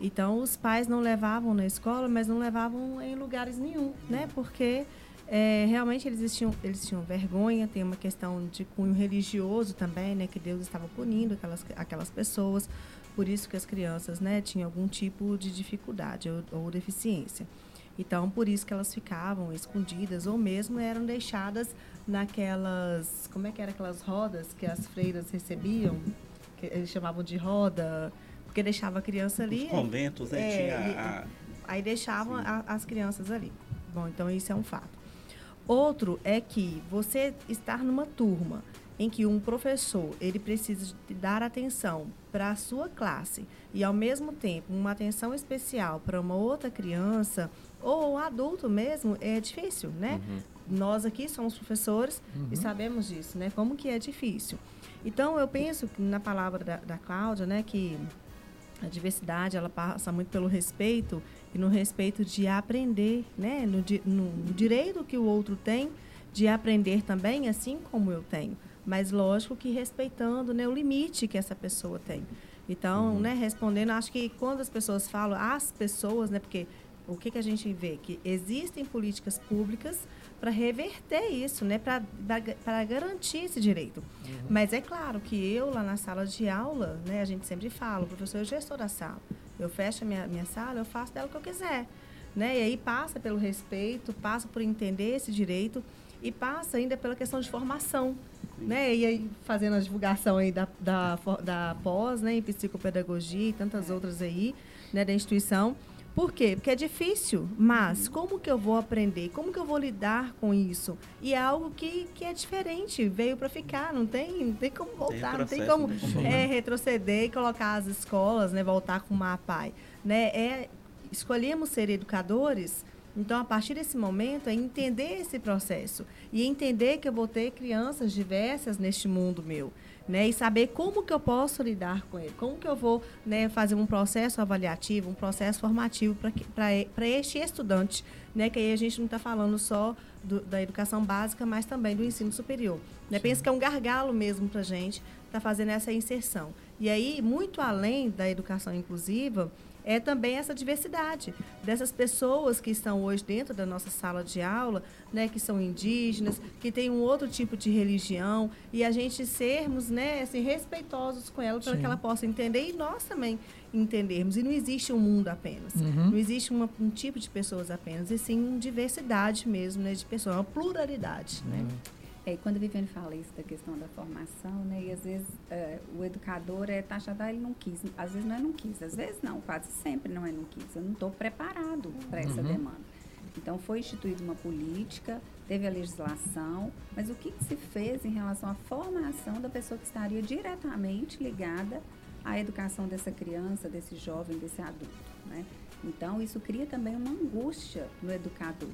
Então, os pais não levavam na escola, mas não levavam em lugares nenhum, né, porque é, realmente eles tinham, eles tinham vergonha, tem uma questão de cunho religioso também, né, que Deus estava punindo aquelas, aquelas pessoas, por isso que as crianças, né, tinham algum tipo de dificuldade ou, ou deficiência. Então, por isso que elas ficavam escondidas ou mesmo eram deixadas naquelas, como é que era aquelas rodas que as freiras recebiam, que eles chamavam de roda, porque deixava a criança ali. Os conventos, né, É, e- a, Aí deixavam a- as crianças ali. Bom, então isso é um fato. Outro é que você estar numa turma em que um professor ele precisa de dar atenção para a sua classe e ao mesmo tempo uma atenção especial para uma outra criança ou um adulto mesmo é difícil, né? Nós aqui somos professores e sabemos disso, né? Como que é difícil. Então eu penso que na palavra da, da Cláudia, né, que a diversidade ela passa muito pelo respeito e no respeito de aprender, né? No, no direito que o outro tem de aprender também, assim como eu tenho. Mas lógico que respeitando né, o limite que essa pessoa tem. Então, né, respondendo, acho que quando as pessoas falam as pessoas, né, porque o que, que a gente vê? Que existem políticas públicas para reverter isso, né, para garantir esse direito. Mas é claro que eu, lá na sala de aula, né, a gente sempre fala, o professor é o gestor da sala. Eu fecho a minha, minha sala, eu faço dela o que eu quiser. Né? E aí passa pelo respeito, passa por entender esse direito e passa ainda pela questão de formação. Né? E aí, fazendo a divulgação aí da, da, da pós, né, em psicopedagogia e tantas outras aí, né, da instituição. Por quê? Porque é difícil, mas como que eu vou aprender? Como que eu vou lidar com isso? E é algo que, que é diferente, veio para ficar, não tem, não tem como voltar, não tem como é, retroceder e colocar as escolas, né, voltar com uma pai, né? É escolhemos ser educadores então, a partir desse momento, é entender esse processo e entender que eu vou ter crianças diversas neste mundo meu. Né, e saber como que eu posso lidar com ele, como que eu vou né, fazer um processo avaliativo, um processo formativo para este estudante, né, que aí a gente não está falando só do, da educação básica, mas também do ensino superior. Né? Penso que é um gargalo mesmo para a gente estar tá fazendo essa inserção. E aí, muito além da educação inclusiva, é também essa diversidade dessas pessoas que estão hoje dentro da nossa sala de aula, né, que são indígenas, que têm um outro tipo de religião, e a gente sermos né, assim, respeitosos com ela para que ela possa entender e nós também entendermos. E não existe um mundo apenas, uhum. não existe uma, um tipo de pessoas apenas, e sim diversidade mesmo né, de pessoas, uma pluralidade. Né? É, quando a Viviane fala isso da questão da formação, né, e às vezes é, o educador é taxado, ah, ele não quis. Às vezes não é não quis, às vezes não, quase sempre não é não quis. Eu não estou preparado para essa uhum. demanda. Então, foi instituída uma política, teve a legislação, mas o que, que, se fez em relação à formação da pessoa que estaria diretamente ligada à educação dessa criança, desse jovem, desse adulto, né? Então, isso cria também uma angústia no educador.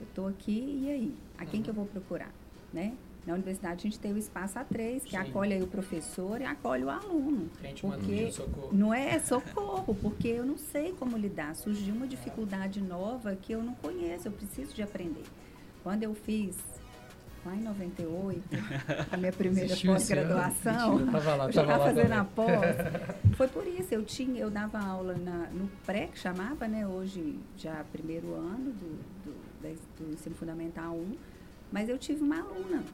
Eu estou aqui, e aí? A quem que eu vou procurar? Né? Na universidade a gente tem o espaço A3, que Sim. acolhe o professor e acolhe o aluno. Porque não é socorro, porque eu não sei como lidar. Surgiu uma dificuldade nova que eu não conheço, eu preciso de aprender. Quando eu fiz lá em 98, a minha primeira pós-graduação, eu já estava fazendo a pós, foi por isso, eu tinha, eu dava aula na, no pré, que chamava, né, hoje já primeiro ano do, do, do ensino fundamental 1, mas eu tive uma aluna.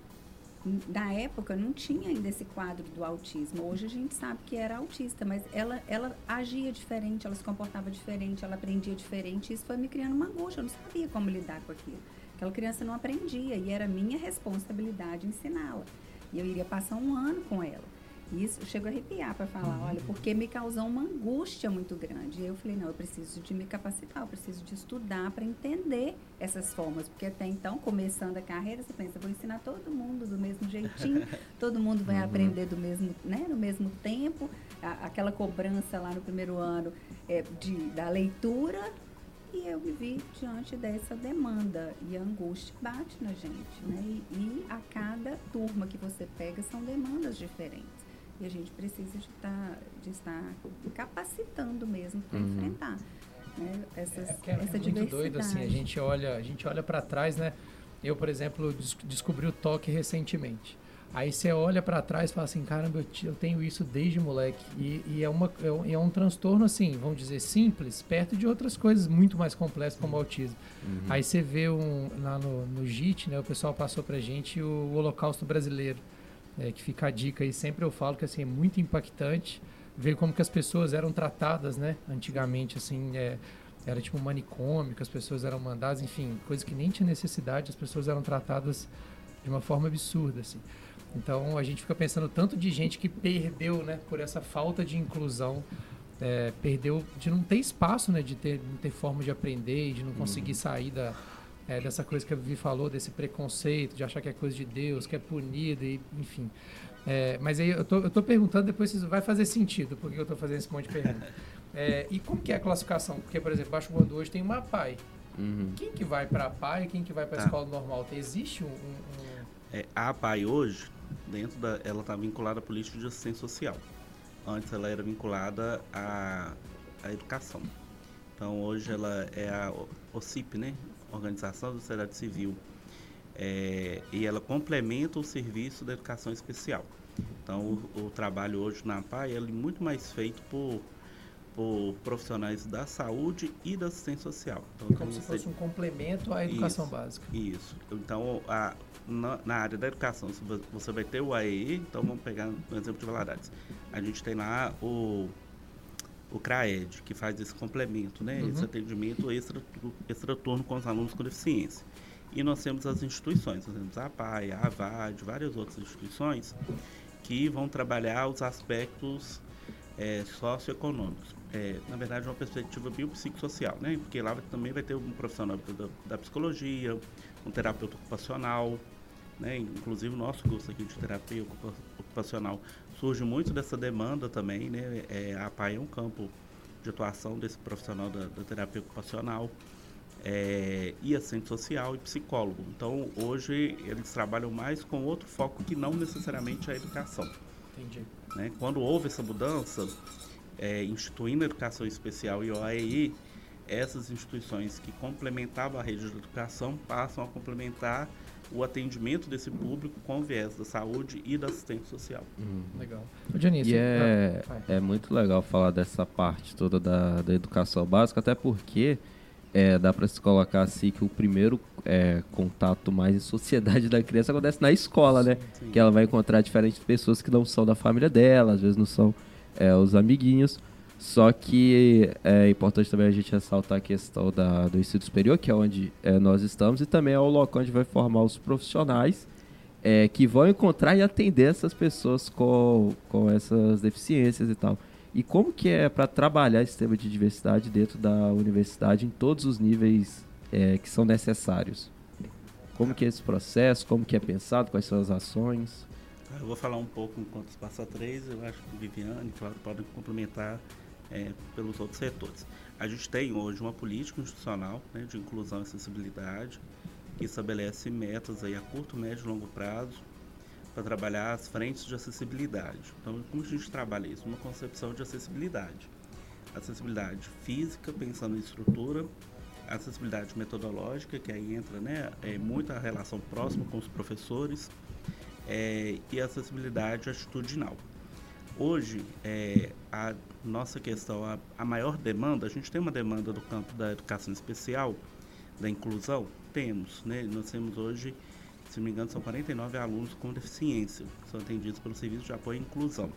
Na época não tinha ainda esse quadro do autismo. Hoje a gente sabe que era autista, mas ela, ela agia diferente, ela se comportava diferente, ela aprendia diferente. Isso foi me criando uma angústia, eu não sabia como lidar com aquilo. Aquela criança não aprendia e era minha responsabilidade ensiná-la. E eu iria passar um ano com ela. Isso, eu chego a arrepiar para falar, olha, porque me causou uma angústia muito grande. E eu falei, não, eu preciso de me capacitar, eu preciso de estudar para entender essas formas. Porque até então, começando a carreira, você pensa, vou ensinar todo mundo do mesmo jeitinho, todo mundo vai uhum. aprender do mesmo, né, no mesmo tempo. A, aquela cobrança lá no primeiro ano é, de, da leitura, e eu me vi diante dessa demanda e a angústia bate na gente, né? E, e, a cada turma que você pega são demandas diferentes. E a gente precisa de, tá, de estar capacitando mesmo para uhum. enfrentar né, essas, é, é essa muito doido assim, a gente olha, a gente olha para trás, né? Eu, por exemplo, des descobri o toque recentemente. Aí você olha para trás e fala assim, caramba, eu, eu, tenho isso desde moleque. E, e é, uma, é, é, um transtorno, assim, vamos dizer, simples, perto de outras coisas muito mais complexas, como o autismo. Uhum. Aí você vê um, lá no, no JIT, né, o pessoal passou pra gente o, o Holocausto Brasileiro é, que fica a dica aí, sempre eu falo que assim, é muito impactante ver como que as pessoas eram tratadas, né? Antigamente, assim, é, era tipo um manicômio, que as pessoas eram mandadas, enfim, coisa que nem tinha necessidade, as pessoas eram tratadas de uma forma absurda, assim. Então, a gente fica pensando tanto de gente que perdeu, né, por essa falta de inclusão, é, perdeu de não ter espaço, né, de ter, não ter forma de aprender, de não conseguir uhum. sair da, é, dessa coisa que a Vivi falou, desse preconceito, de achar que é coisa de Deus, que é punido, e, enfim. É, mas aí eu tô, eu tô perguntando, depois vai fazer sentido, porque eu estou fazendo esse monte de pergunta. É, e como que é a classificação? Porque, por exemplo, Baixo Voando hoje tem uma PAI. Uhum. Quem que vai para a PAI e quem que vai para a tá. escola normal? Existe um... um, um... É, a PAI hoje, dentro da, ela está vinculada à política de assistência social. Antes ela era vinculada à, à educação. Então hoje ela é a OCIP, né? Organização da Sociedade Civil, é, e ela complementa o serviço da educação especial. Então, o, o trabalho hoje na PAI é muito mais feito por, por profissionais da saúde e da assistência social. Então, Como se fosse um complemento à educação isso, básica. Isso. Então, a, na, na, área da educação, você vai ter o AEI, então vamos pegar no exemplo de Valadares. A gente tem lá o, o CRAED, que faz esse complemento, né? Uhum. Esse atendimento extra, extraturno com os alunos com deficiência. E nós temos as instituições, nós temos a PAI, a AVAD, várias outras instituições que vão trabalhar os aspectos é, socioeconômicos. É, na verdade, uma perspectiva biopsicossocial, né? Porque lá também vai ter um profissional da, da psicologia, um terapeuta ocupacional, né? Inclusive o nosso curso aqui de terapia ocupacional surge muito dessa demanda também, né? É, a PAI é um campo de atuação desse profissional da, da terapia ocupacional é, e assistente social e psicólogo. Então, hoje eles trabalham mais com outro foco que não necessariamente a educação. Entendi. Né? Quando houve essa mudança, é, instituindo a educação especial e o AEI, essas instituições que complementavam a rede de educação passam a complementar o atendimento desse público com o viés da saúde e da assistência social. Legal. Ô, Dionísio, E é, ah, é muito legal falar dessa parte toda da, da educação básica, até porque é, dá para se colocar assim que o primeiro é, contato mais em sociedade da criança acontece na escola, né? Sim. Que ela vai encontrar diferentes pessoas que não são da família dela, às vezes não são é, os amiguinhos. Só que é importante também a gente ressaltar a questão da, do ensino superior, que é onde é, nós estamos, e também é o local onde vai formar os profissionais é, que vão encontrar e atender essas pessoas com, com essas deficiências e tal. E como que é para trabalhar esse tema de diversidade dentro da universidade em todos os níveis é, que são necessários? Como que é esse processo? Como que é pensado? Quais são as ações? Eu vou falar um pouco enquanto se passa três, eu acho que Viviane, claro, podem complementar é, pelos outros setores. A gente tem hoje uma política institucional né, de inclusão e acessibilidade que estabelece metas aí a curto, médio e longo prazo para trabalhar as frentes de acessibilidade. Então, como a gente trabalha isso? Uma concepção de acessibilidade. Acessibilidade física, pensando em estrutura, acessibilidade metodológica, que aí entra né, é, muita relação próxima com os professores, é, e acessibilidade atitudinal. Hoje, é, a nossa questão, a, a maior demanda, a gente tem uma demanda do campo da educação especial, da inclusão? Temos, né? Nós temos hoje, se não me engano, são 49 alunos com deficiência, que são atendidos pelo Serviço de Apoio à Inclusão.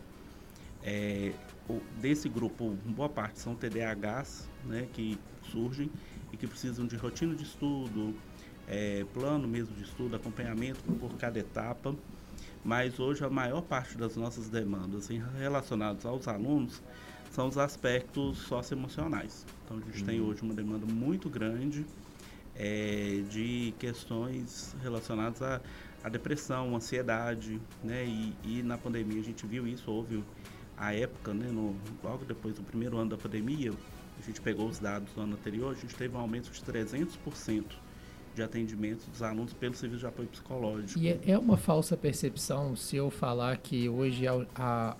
É, o- desse grupo, boa parte são TDAHs, né, que surgem e que precisam de rotina de estudo, é, plano mesmo de estudo, acompanhamento por cada etapa. Mas hoje a maior parte das nossas demandas em- relacionadas aos alunos são os aspectos socioemocionais. Então a gente tem hoje uma demanda muito grande é, de questões relacionadas à, à depressão, ansiedade, né? E, e na pandemia a gente viu isso, houve a época, né? No, logo depois do primeiro ano da pandemia, a gente pegou os dados do ano anterior, a gente teve um aumento de 300% de atendimento dos alunos pelo serviço de apoio psicológico. E é- é uma falsa percepção se eu falar que hoje a, a,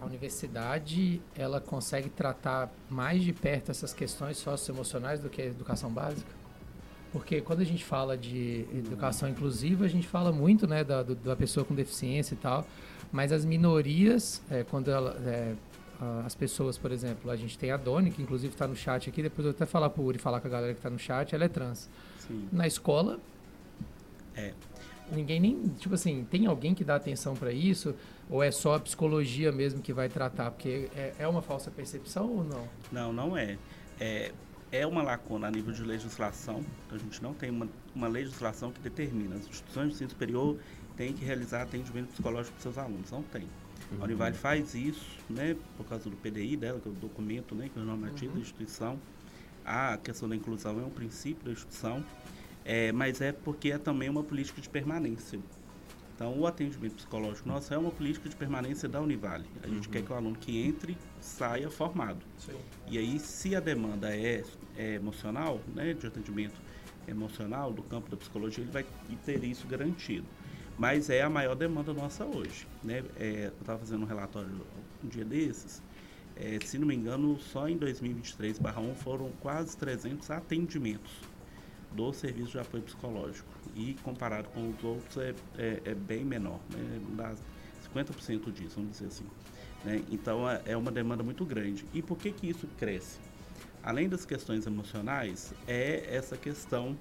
a universidade ela consegue tratar mais de perto essas questões socioemocionais do que a educação básica? Porque quando a gente fala de educação inclusiva, a gente fala muito né, da, da pessoa com deficiência e tal, mas as minorias, é, quando ela, é, as pessoas, por exemplo, a gente tem a Doni, que inclusive está no chat aqui, depois eu vou até falar para o Uri falar com a galera que está no chat, ela é trans. Sim. Na escola, É. ninguém nem, tipo assim, tem alguém que dá atenção para isso? Ou é só a psicologia mesmo que vai tratar? Porque é, é uma falsa percepção ou não? Não, não é. é. É uma lacuna a nível de legislação. A gente não tem uma, uma legislação que determina. As instituições de ensino superior têm que realizar atendimento psicológico para seus alunos. Não tem. A Univale faz isso, né, por causa do PDI dela, que é o documento, né, que é o normativo da instituição. A questão da inclusão é um princípio da instituição, é, mas é porque é também uma política de permanência. Então, o atendimento psicológico nosso é uma política de permanência da Univale. A gente quer que o aluno que entre saia formado. E aí, se a demanda é, é emocional, né, de atendimento emocional do campo da psicologia, ele vai ter isso garantido. Mas é a maior demanda nossa hoje. Né? É, eu estava fazendo um relatório um dia desses, é, se não me engano, só em 2023/1 foram quase 300 atendimentos do serviço de apoio psicológico. E comparado com os outros é, é, é bem menor, né? dá 50% disso, vamos dizer assim. Né? Então é- é uma demanda muito grande. E por que, que isso cresce? Além das questões emocionais, é essa questão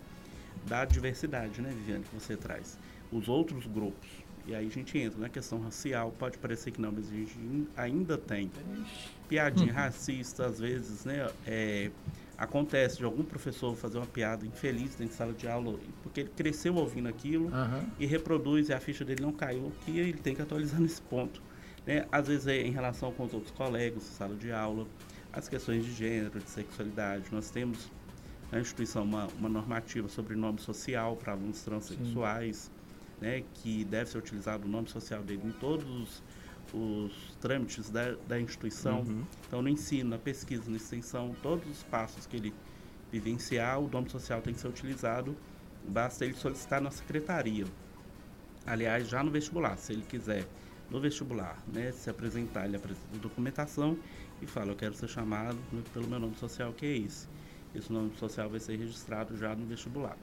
da diversidade, né, Viviane, que você traz. Os outros grupos, E aí a gente entra na questão racial, pode parecer que não, mas a gente ainda tem piadinha racista, às vezes, né? É, acontece de algum professor fazer uma piada infeliz dentro de sala de aula, porque ele cresceu ouvindo aquilo Aham. e reproduz e a ficha dele não caiu, que ele tem que atualizar nesse ponto. Né? Às vezes é em relação com os outros colegas, sala de aula, as questões de gênero, de sexualidade. Nós temos na instituição uma, uma normativa sobre nome social para alunos transexuais, né? que deve ser utilizado o nome social dele em todos os, os trâmites da, da instituição. Uhum. Então, no ensino, na pesquisa, na extensão, todos os passos que ele vivenciar, o nome social tem que ser utilizado, basta ele solicitar na secretaria. Aliás, já no vestibular, se ele quiser, no vestibular, né, se apresentar, ele apresenta a documentação e fala, eu quero ser chamado pelo meu nome social, que é esse. Esse nome social vai ser registrado já no vestibular.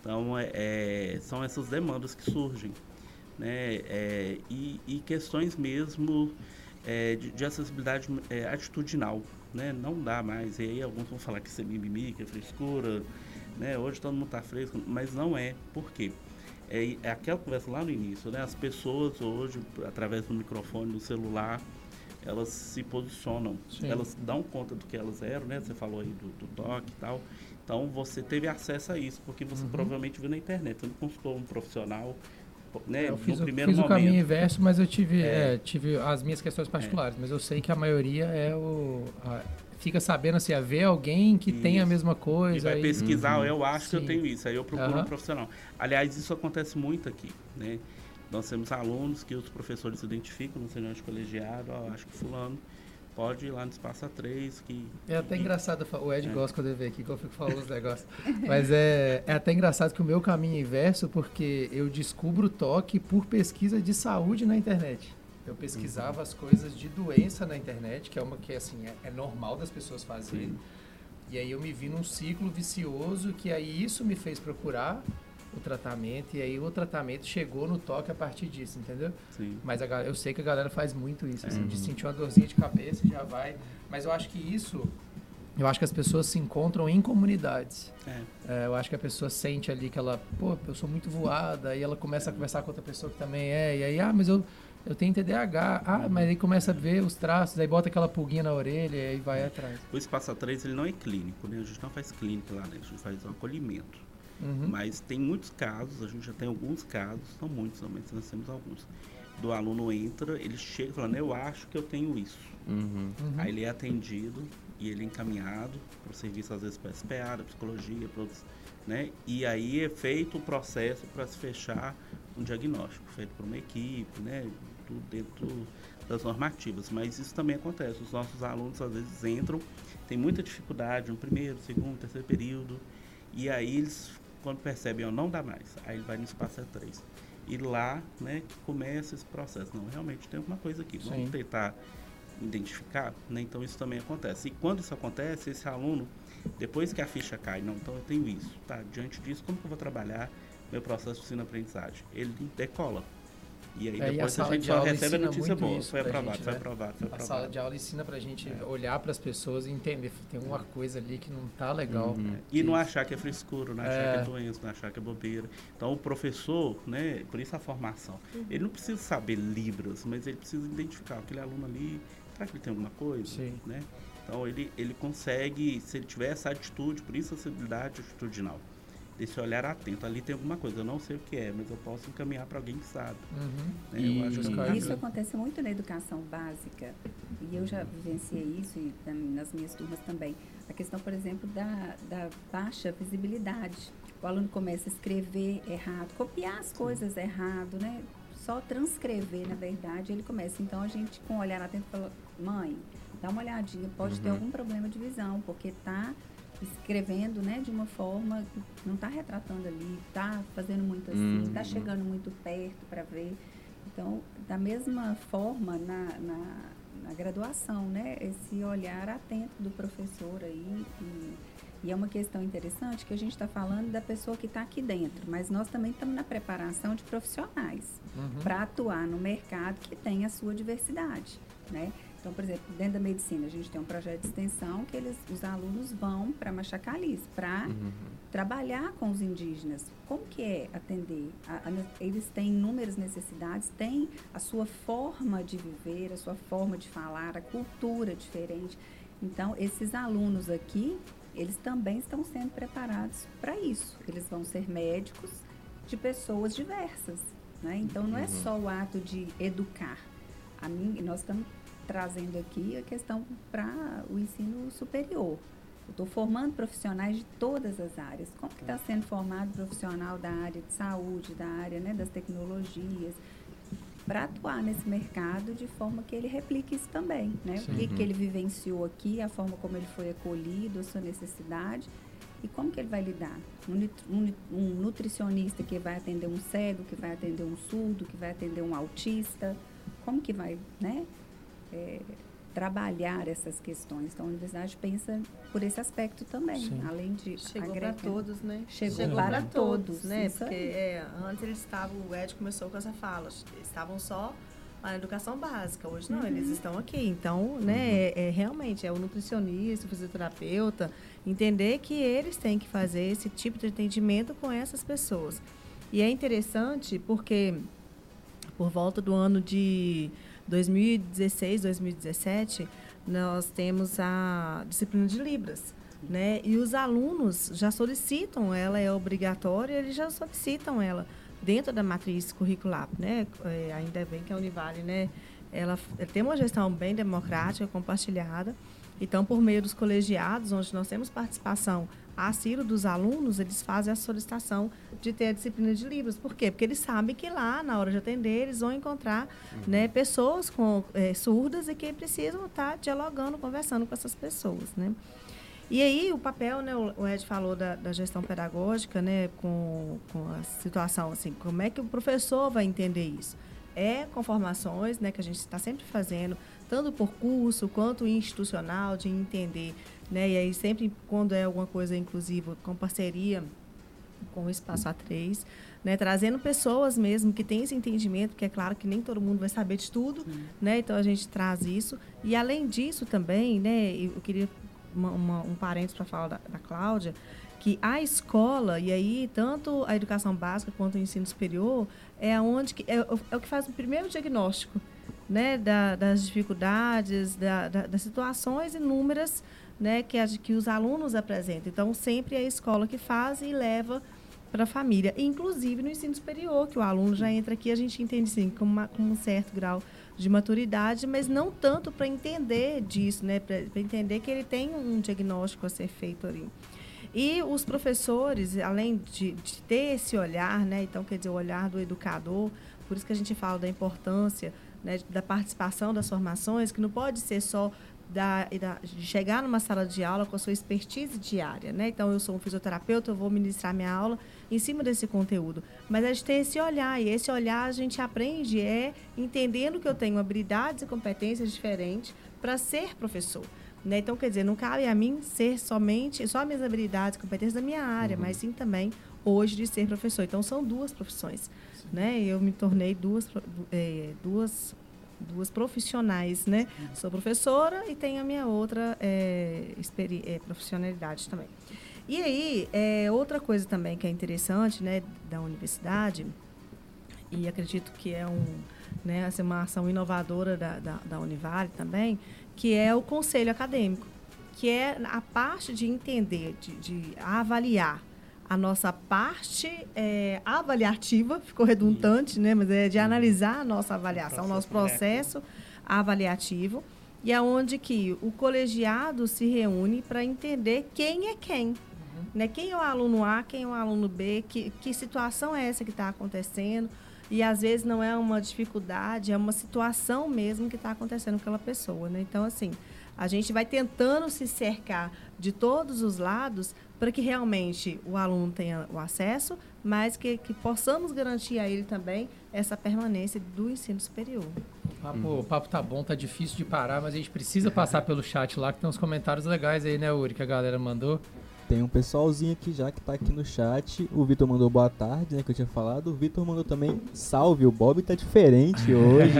Então, é, é, são essas demandas que surgem. Né, é, e, e questões mesmo é, de, de acessibilidade é, atitudinal, né? Não dá mais. E aí alguns vão falar que isso é mimimi, que é frescura, né? Hoje todo mundo está fresco, mas não é. Por quê? É, é aquela conversa lá no início, né? As pessoas hoje, através do microfone, do celular, elas se posicionam, Sim. elas dão conta do que elas eram, né? Você falou aí do, do toque e tal. Então você teve acesso a isso, porque você Uhum. provavelmente viu na internet. Você não consultou um profissional, né? Eu fiz, no o- primeiro fiz o momento. caminho inverso, mas eu tive, É. é, tive as minhas questões particulares. Mas eu sei que a maioria é o. a- fica sabendo assim, a ver alguém que tem a Isso. mesma E coisa. vai aí- pesquisar, Uhum. eu acho que eu Sim. tenho isso, aí eu procuro Aham. um profissional. Aliás, isso acontece muito aqui, né? Nós temos alunos que os professores se identificam no cenário de colegiado, ó, acho que fulano pode ir lá no espaço A3, que... É até engraçado, o Ed É. gosta quando eu ver aqui, que eu fico falando os negócios. Mas é, é até engraçado que o meu caminho é inverso, porque eu descubro o toque por pesquisa de saúde na internet. Eu pesquisava as coisas de doença na internet, que é uma que assim, é, é normal das pessoas fazerem. Sim. E aí eu me vi num ciclo vicioso que aí isso me fez procurar o tratamento e aí o tratamento chegou no toque a partir disso, entendeu? Sim. Mas a eu sei que a galera faz muito isso, assim, de Uhum. sentir uma dorzinha de cabeça e já vai. Mas eu acho que isso, eu acho que as pessoas se encontram em comunidades. É. É, eu acho que a pessoa sente ali que ela, pô, eu sou muito voada, e ela começa a conversar com outra pessoa que também é, e aí, ah, mas eu, eu tenho TDAH, ah, mas aí começa a ver os traços, aí bota aquela pulguinha na orelha e vai atrás. O espaço A3, ele não é clínico, né? A gente não faz clínica lá dentro, a gente faz um acolhimento. Uhum. Mas tem muitos casos, a gente já tem alguns casos, não muitos, mas nós temos alguns. Do aluno entra, ele chega falando, eu acho que eu tenho isso. Uhum. Uhum. Aí ele é atendido e ele é encaminhado para o serviço, às vezes, para SPA, da psicologia, pra outros, né? E aí é feito o processo para se fechar um diagnóstico, feito por uma equipe, né? Tudo dentro das normativas. Mas isso também acontece. Os nossos alunos, às vezes, entram, tem muita dificuldade no primeiro, segundo, terceiro período, e aí eles, quando percebem, ó, não dá mais, aí ele vai no espaço E3. E lá, né, que começa esse processo. Não, realmente tem alguma coisa aqui. Vamos Sim. tentar identificar, né? Então isso também acontece. E quando isso acontece, esse aluno, depois que a ficha cai, não, então eu tenho isso, tá? Diante disso, como que eu vou trabalhar meu processo de ensino-aprendizagem? Ele decola. E aí É, e a depois a, sala gente de só aula recebe a ensina notícia muito boa. isso Foi aprovado, gente, foi né? aprovado, foi A aprovado. sala de aula ensina pra gente É. olhar para as pessoas e entender, tem uma coisa ali que não tá legal. Uhum. E não achar que é frescura, não achar É. que é doença, não achar que é bobeira. Então o professor, né, por isso a formação, ele não precisa saber libras, mas ele precisa identificar aquele aluno ali, será que ele tem alguma coisa? Sim. Né? Então ele, ele consegue, se ele tiver essa atitude, por isso a sensibilidade atitudinal, desse olhar atento, ali tem alguma coisa, eu não sei o que é, mas eu posso encaminhar para alguém que sabe. Uhum. Né? E- que Isso ajuda. acontece muito na educação básica e eu já vivenciei isso e na- nas minhas turmas também. A questão, por exemplo, da, da baixa visibilidade. O aluno começa a escrever errado, copiar as coisas errado, né? Só transcrever, na verdade, ele começa. Então a gente, com o olhar atento, fala: mãe, dá uma olhadinha, pode ter Uhum. algum problema de visão, porque está escrevendo né, de uma forma que não está retratando ali, está fazendo muito assim, está Uhum. chegando muito perto para ver. Então, da mesma forma, na, na, na graduação, né, esse olhar atento do professor aí. E, e é uma questão interessante que a gente está falando da pessoa que está aqui dentro, mas nós também estamos na preparação de profissionais Uhum. para atuar no mercado que tem a sua diversidade, né? Então, por exemplo, dentro da medicina, a gente tem um projeto de extensão que eles, os alunos vão para Machacalice, para Uhum. trabalhar com os indígenas. Como que é atender? A- a eles têm inúmeras necessidades, têm a sua forma de viver, a sua forma de falar, a cultura diferente. Então, esses alunos aqui, eles também estão sendo preparados para isso. Eles vão ser médicos de pessoas diversas. Né? Então, não é só o ato de educar. A mim, nós estamos trazendo aqui a questão para o ensino superior. Eu estou formando profissionais de todas as áreas. Como que está sendo formado profissional da área de saúde, da área né, das tecnologias, para atuar nesse mercado de forma que ele replique isso também, né? O que, que ele vivenciou aqui, a forma como ele foi acolhido, a sua necessidade e como que ele vai lidar. Um, um um nutricionista que vai atender um cego, que vai atender um surdo, que vai atender um autista, como que vai, né? É, trabalhar essas questões. Então, a universidade pensa por esse aspecto também, Sim. além de Chegou para todos, né? Chegou para pra todos, né? Porque é, antes eles estavam, o Ed começou com essa fala, estavam só na educação básica. Hoje não, eles estão aqui. Então, né, é, é realmente é o nutricionista, o fisioterapeuta, entender que eles têm que fazer esse tipo de atendimento com essas pessoas. E é interessante porque por volta do ano de 2016, 2017, nós temos a disciplina de Libras. Né? E os alunos já solicitam, ela é obrigatória, eles já solicitam ela dentro da matriz curricular. Né? É, ainda bem que a Univale né, ela, f- tem uma gestão bem democrática, compartilhada. Então, por meio dos colegiados, onde nós temos participação assíduo dos alunos, eles fazem a solicitação de ter a disciplina de Libras. Por quê? Porque eles sabem que lá, na hora de atender, eles vão encontrar né, pessoas com, eh, surdas e que precisam estar dialogando, conversando com essas pessoas. Né? E aí, o papel, né, o o Ed falou da, da gestão pedagógica, né, com, com a situação, assim, como é que o professor vai entender isso? É com formações, né, que a gente está sempre fazendo, tanto por curso quanto institucional, de entender, né, e aí sempre quando é alguma coisa inclusiva, com parceria com o Espaço A3, né, trazendo pessoas mesmo que têm esse entendimento, porque é claro que nem todo mundo vai saber de tudo, né, então a gente traz isso. E além disso também, né, eu queria uma, uma- um parênteses para falar da, da Cláudia, que a escola, e aí tanto a educação básica quanto o ensino superior, é, onde que, é, o- é o que faz o primeiro diagnóstico né, da- das dificuldades, da- da- das situações inúmeras né, que, as- que os alunos apresentam. Então, sempre é a escola que faz e leva para a família. Inclusive no ensino superior, que o aluno já entra aqui, a gente entende sim, com, uma- com um certo grau de maturidade, mas não tanto para entender disso, né, para entender que ele tem um diagnóstico a ser feito ali. E os professores, além de, de ter esse olhar, né, então quer dizer, o olhar do educador, por isso que a gente fala da importância né, da participação das formações, que não pode ser só da, da- de chegar numa sala de aula com a sua expertise diária. Né? Então, eu sou um fisioterapeuta, eu vou ministrar minha aula em cima desse conteúdo. Mas a gente tem esse olhar, e esse olhar a gente aprende é entendendo que eu tenho habilidades e competências diferentes para ser professor. Né? Então, quer dizer, não cabe a mim ser somente, só minhas habilidades e competências da minha área, mas sim também hoje de ser professor. Então, são duas profissões. Né? Eu me tornei duas, eh, duas, duas profissionais. Né? Sou professora e tenho a minha outra experi- eh, profissionalidade também. E aí, é, outra coisa também que é interessante né, da universidade, e acredito que é um, né, assim, uma ação inovadora da, da, da Univale também, que é o conselho acadêmico, que é a parte de entender, de, de avaliar a nossa parte é, avaliativa, ficou redundante, né, mas é de analisar a nossa avaliação, o nosso processo avaliativo, e aonde que o colegiado se reúne para entender quem é quem. Né? Quem é o aluno A, quem é o aluno B, que, que situação é essa que está acontecendo. E às vezes não é uma dificuldade, é uma situação mesmo que está acontecendo com aquela pessoa. Né? Então, assim, a gente vai tentando se cercar de todos os lados para que realmente o aluno tenha o acesso, mas que, que possamos garantir a ele também essa permanência do ensino superior. O papo, o papo tá bom, tá difícil de parar, mas a gente precisa passar pelo chat lá, que tem uns comentários legais aí, né, Uri, que a galera mandou. Tem um pessoalzinho aqui já que tá aqui no chat. O Vitor mandou boa tarde, né? Que eu tinha falado. O Vitor mandou também salve. O Bob tá diferente hoje.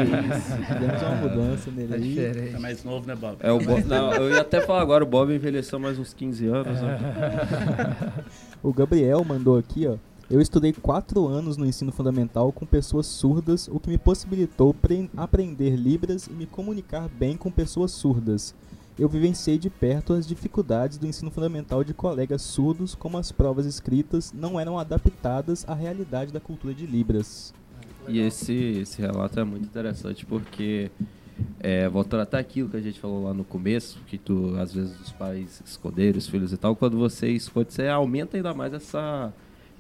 Tivemos uma mudança nele Tá aí. diferente. Tá mais novo, né, Bob? É o Bob, não, eu ia até falar agora, o Bob envelheceu mais uns 15 anos. Né? O Gabriel mandou aqui, ó. Eu estudei quatro anos no ensino fundamental com pessoas surdas, o que me possibilitou pre- aprender Libras e me comunicar bem com pessoas surdas. Eu vivenciei de perto as dificuldades do ensino fundamental de colegas surdos, como as provas escritas não eram adaptadas à realidade da cultura de Libras. E esse, esse relato é muito interessante porque, é, voltando até aquilo que a gente falou lá no começo, que tu, às vezes os pais esconderam os filhos e tal, quando você esconde, você aumenta ainda mais essa,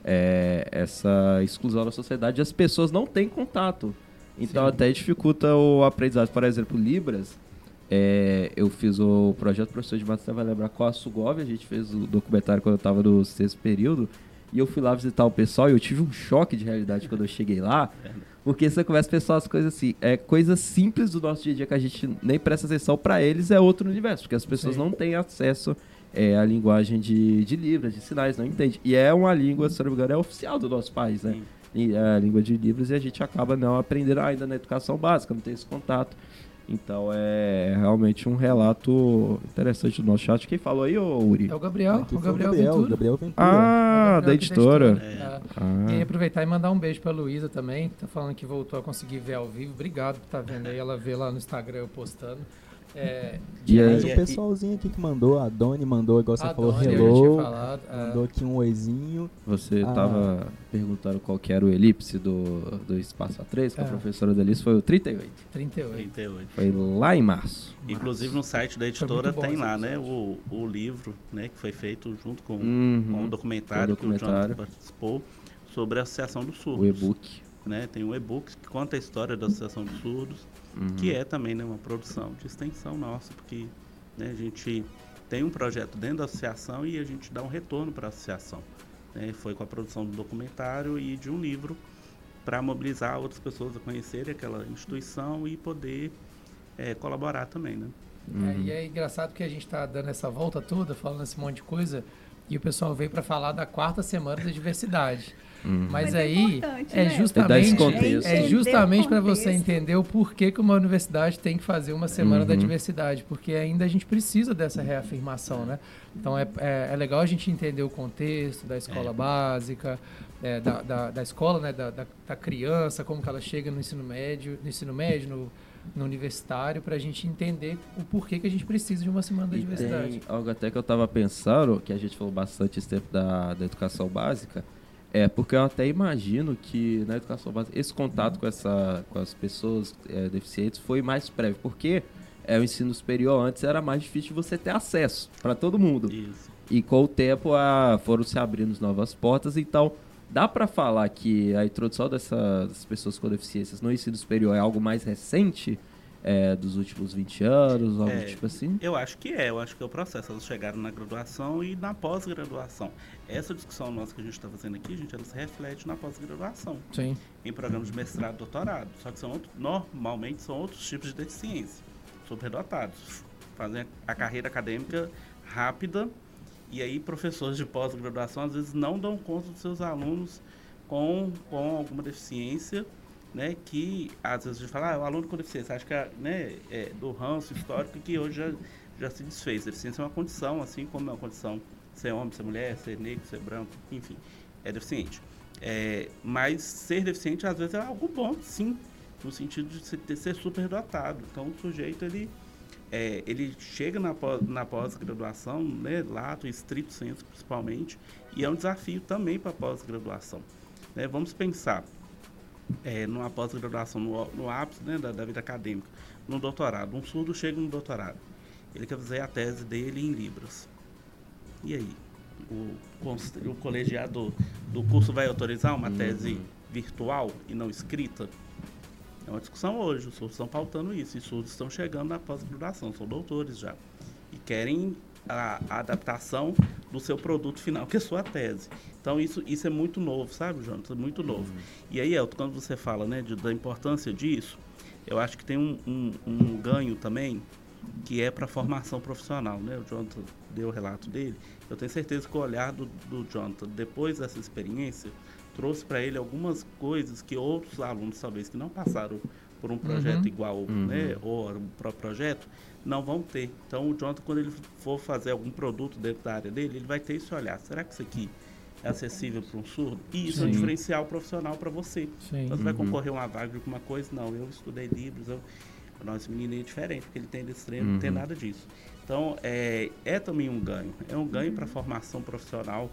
é, essa exclusão da sociedade e as pessoas não têm contato. Então Sim. até dificulta o aprendizado. Por exemplo, Libras, é, eu fiz o projeto Professor de Matos, você vai lembrar, com a Sugov, a gente fez o documentário quando eu estava no sexto período, e eu fui lá visitar o pessoal e eu tive um choque de realidade quando eu cheguei lá, porque você começa a pensar as coisas assim, é coisas simples do nosso dia a dia que a gente nem presta atenção, para eles é outro universo, porque as pessoas Sim. não têm acesso é, à linguagem de, de Libras, de sinais, não entende. E é uma língua, se não me engano, é oficial do nosso país, né? E é a língua de Libras e a gente acaba não aprendendo ainda na educação básica, não tem esse contato. Então é realmente um relato interessante do nosso chat. Quem falou aí, ô Uri? É o Gabriel, Aqui o Gabriel, Gabriel, Ventura. Gabriel Ventura. Ah, É o da Gabriel aqui editora. É. Ah. E aproveitar e mandar um beijo pra Luísa também, tá falando que voltou a conseguir ver ao vivo. Obrigado por estar vendo aí, ela vê lá no Instagram eu postando. É, E aí? Mas o pessoalzinho aqui que mandou, a Doni mandou, igual você a falou, Doni, eu já tinha hello. falado. é, Mandou aqui um oizinho. Você Ah. estava perguntando qual que era o elipse do, do espaço A3, que a É. professora da Alice foi o 38. 38. 38. Foi lá em março. Inclusive no site da editora tem lá, né, o, o livro, né, que foi feito junto com, Uhum. com o documentário, O que o documentário. Jonathan participou sobre a Associação dos O Surdos. e-book. Né? Tem um e-book que conta a história da Associação dos Surdos, Uhum. que é também né, uma produção de extensão nossa, porque né, a gente tem um projeto dentro da associação e a gente dá um retorno para a associação. né? Foi com a produção do documentário e de um livro para mobilizar outras pessoas a conhecerem aquela instituição e poder eh, colaborar também. Né? É, e é engraçado que a gente tá dando essa volta toda, falando esse monte de coisa, e o pessoal veio para falar da quarta semana da diversidade. Uhum. Mas, Mas é aí é né? Esse justamente é justamente para você entender o porquê que uma universidade tem que fazer uma semana da Uhum. diversidade, porque ainda a gente precisa dessa reafirmação, né? Então é, é, é legal a gente entender o contexto da escola É. básica, é, da, da, da escola, né? Da, da, da criança, como que ela chega no ensino médio, no ensino médio, no, no universitário, para a gente entender o porquê que a gente precisa de uma semana da E diversidade. tem algo até que eu tava pensando, que a gente falou bastante esse tempo da, da educação básica, é porque eu até imagino que na educação básica esse contato com, essa, com as pessoas é, deficientes foi mais breve, porque é, o ensino superior antes era mais difícil de você ter acesso para todo mundo. Isso. E com o tempo a, foram se abrindo novas portas, então dá para falar que a introdução dessas pessoas com deficiências no ensino superior é algo mais recente, é, dos últimos 20 anos, algo É. tipo assim? Eu acho que é, eu acho que é o processo. Elas chegaram na graduação e na pós-graduação. Essa discussão nossa que a gente está fazendo aqui, gente, ela se reflete na pós-graduação, Sim. em programas de mestrado e doutorado. Só que são outro- normalmente são outros tipos de deficiência, superdotados. Fazem a carreira acadêmica rápida e aí professores de pós-graduação às vezes não dão conta dos seus alunos com, com alguma deficiência né, que às vezes a gente fala, ah, o aluno com deficiência, acho que é, né, é do ranço histórico que hoje já, já se desfez. Deficiência é uma condição, assim como é uma condição ser homem, ser mulher, ser negro, ser branco, enfim, é deficiente. É, mas ser deficiente às vezes é algo bom, sim, no sentido de ter- ser superdotado. Então o sujeito ele, é, ele chega na pós- na pós-graduação, né, lato, estrito senso principalmente, e é um desafio também para a pós-graduação. Né? Vamos pensar é, numa pós-graduação, no, no ápice né, da, da vida acadêmica, no doutorado. Um surdo chega no doutorado. Ele quer fazer a tese dele em Libras. E aí? O, o colegiado do curso vai autorizar uma tese virtual e não escrita? É uma discussão hoje. Os surdos estão pautando isso. E os surdos estão chegando na pós-graduação, são doutores já. E querem a, a adaptação do seu produto final, que é a sua tese. Então isso, isso é muito novo, sabe, Jonathan? Muito novo. E aí, Elton, quando você fala né, de- da importância disso, eu acho que tem um, um- um ganho também que é para a formação profissional. Né? O Jonathan deu o relato dele. Eu tenho certeza que o olhar do, do Jonathan, depois dessa experiência, trouxe para ele algumas coisas que outros alunos, talvez, que não passaram por um projeto Uhum. igual, né, ou o próprio projeto, não vão ter. Então, o Jonathan, quando ele for fazer algum produto dentro da área dele, ele vai ter esse olhar. Será que isso aqui é acessível para um surdo. E isso é um Sim. diferencial profissional para você. Sim. Então, você vai Uhum. concorrer a uma vaga de alguma coisa? Não, eu estudei Libras, eu... nosso menino é diferente, porque ele tem desse treino, não tem Uhum. nada disso. Então, é, é também um ganho. É um ganho para a formação profissional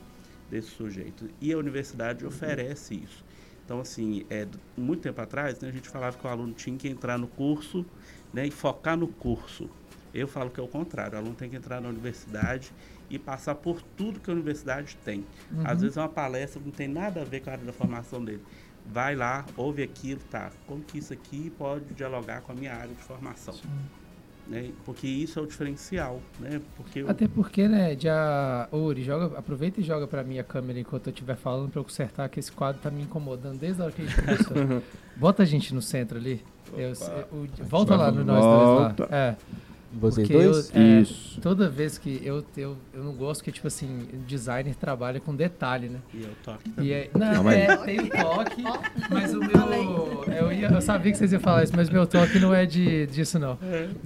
desse sujeito. E a universidade oferece isso. Então, assim, é, muito tempo atrás, né, a gente falava que o aluno tinha que entrar no curso né, e focar no curso. Eu falo que é o contrário. O aluno tem que entrar na universidade e passar por tudo que a universidade tem. Às Uhum. vezes é uma palestra que não tem nada a ver com a área da formação dele. Vai lá, ouve aquilo, tá? Como que isso aqui pode dialogar com a minha área de formação? Né? Porque isso é o diferencial, né? Porque eu- Até porque, né, já. Uri, joga, aproveita e joga pra mim a câmera enquanto eu estiver falando pra eu consertar que esse quadro tá me incomodando desde a hora que a gente começou. Bota a gente no centro ali. Eu- o- volta lá no nós Volta. dois lá. É. Vocês Porque dois? eu- é, Isso. Toda vez que eu, eu, eu não gosto que, tipo assim, designer trabalha com detalhe, né? e eu toque E também. é, não, Calma aí. é, tem o toque, mas o meu. Eu, ia- eu sabia que vocês iam falar isso, mas meu toque não é de, disso, não.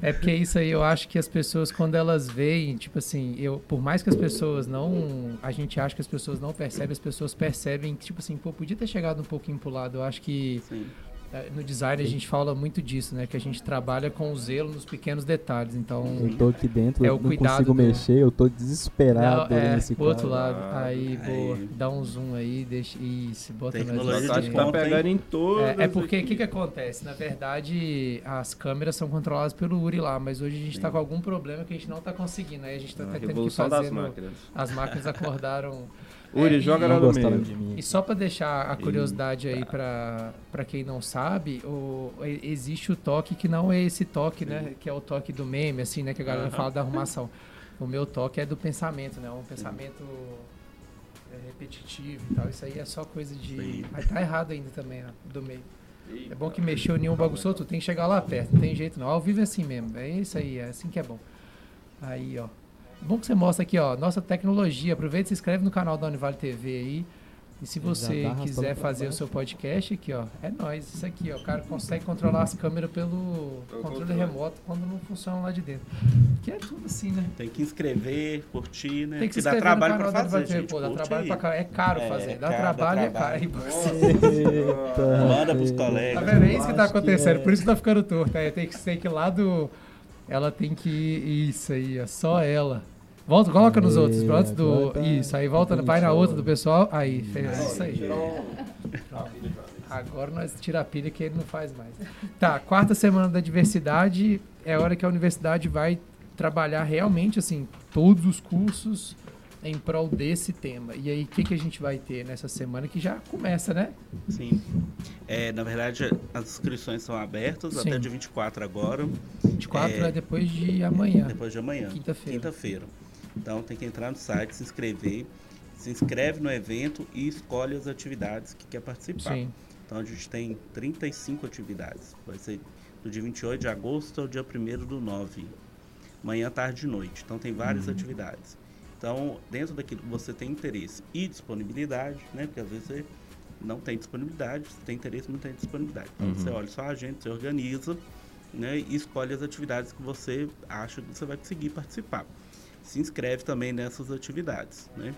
É porque isso aí eu acho que as pessoas, quando elas veem, tipo assim, eu, por mais que as pessoas não. A gente acha que as pessoas não percebem, as pessoas percebem que, tipo assim, pô, podia ter chegado um pouquinho pro lado. Eu acho que Sim. Eh, no design a gente fala muito disso, né? Que a gente trabalha com o zelo nos pequenos detalhes. Então. Eu tô aqui dentro, É eu o não cuidado consigo do- mexer, eu tô Não, desesperado é, nesse pro outro lado. Aí, Aí. boa. Dá um zoom aí, deixa. Isso, bota Tecnologia assim. de Acho que tá pegando em todas. É, é porque o que, que acontece? Na verdade, as câmeras são controladas pelo Uri lá, mas hoje a gente está Sim. com algum problema que a gente não está conseguindo. Aí a gente está A tendo que fazer. no-. As máquinas acordaram. Uri, É, joga lá no meio. de mim. E só para deixar a curiosidade aí para para quem não sabe, o, existe o toque que não é esse toque, né? Que é o toque do meme, assim, né? Que a galera Aham. fala da arrumação. O meu toque é do pensamento, né? Um pensamento é, repetitivo e tal. Isso aí é só coisa de. Sim. Mas tá errado ainda também, ó, do meio. É bom que mexeu nenhum bagunçou, tu tem que chegar lá perto, não tem jeito não. Ao vivo é assim mesmo, é isso aí, é assim que é bom. Aí, ó. Bom que você mostra aqui, ó, nossa tecnologia. Aproveita e se inscreve no canal da Univale TV aí. E se você tá quiser fazer o seu podcast aqui, ó, é nóis. Isso aqui, ó. O cara consegue controlar as câmeras pelo controle remoto quando não funciona lá de dentro. Que é tudo assim, né? Tem que inscrever, curtir, né? Tem que se Porque dá trabalho no pra canal da fazer, TV. gente. Pô, dá trabalho pra caralho. É caro É, fazer. Dá caro, dá trabalho, é caro. trabalho. Eita, Manda pros colegas. Tá vendo? É isso que tá que acontecendo. é. Por isso que tá ficando torto. É, tem que ser que lá do. Ela tem que ir. Isso aí, ó. Só ela. Volta, coloca nos Aê, outros. Antes do. tá- Isso, aí volta, vai na outra do pessoal. Aí, fez isso aí. Agora nós tira a pilha que ele não faz mais. Tá, quarta semana da diversidade é a hora que a universidade vai trabalhar realmente, assim, todos os cursos em prol desse tema. E aí, o que, que a gente vai ter nessa semana que já começa, né? Sim. É, na verdade, as inscrições são abertas Sim. até dia 24 agora, 24 é, É, depois de amanhã. depois de amanhã. Quinta-feira. Quinta-feira. Então tem que entrar no site, se inscrever, se inscreve no evento e escolhe as atividades que quer participar. Sim. Então a gente tem 35 atividades. Vai ser do dia 28 de agosto ao dia 1 do 9. Manhã, tarde e noite. Então tem várias Uhum. atividades. Então, dentro daquilo que você tem interesse e disponibilidade, né? Porque às vezes você não tem disponibilidade, você tem interesse, não tem disponibilidade. Então Uhum. você olha só a agenda, você organiza, né? E escolhe as atividades que você acha que você vai conseguir participar. Se inscreve também nessas atividades, né?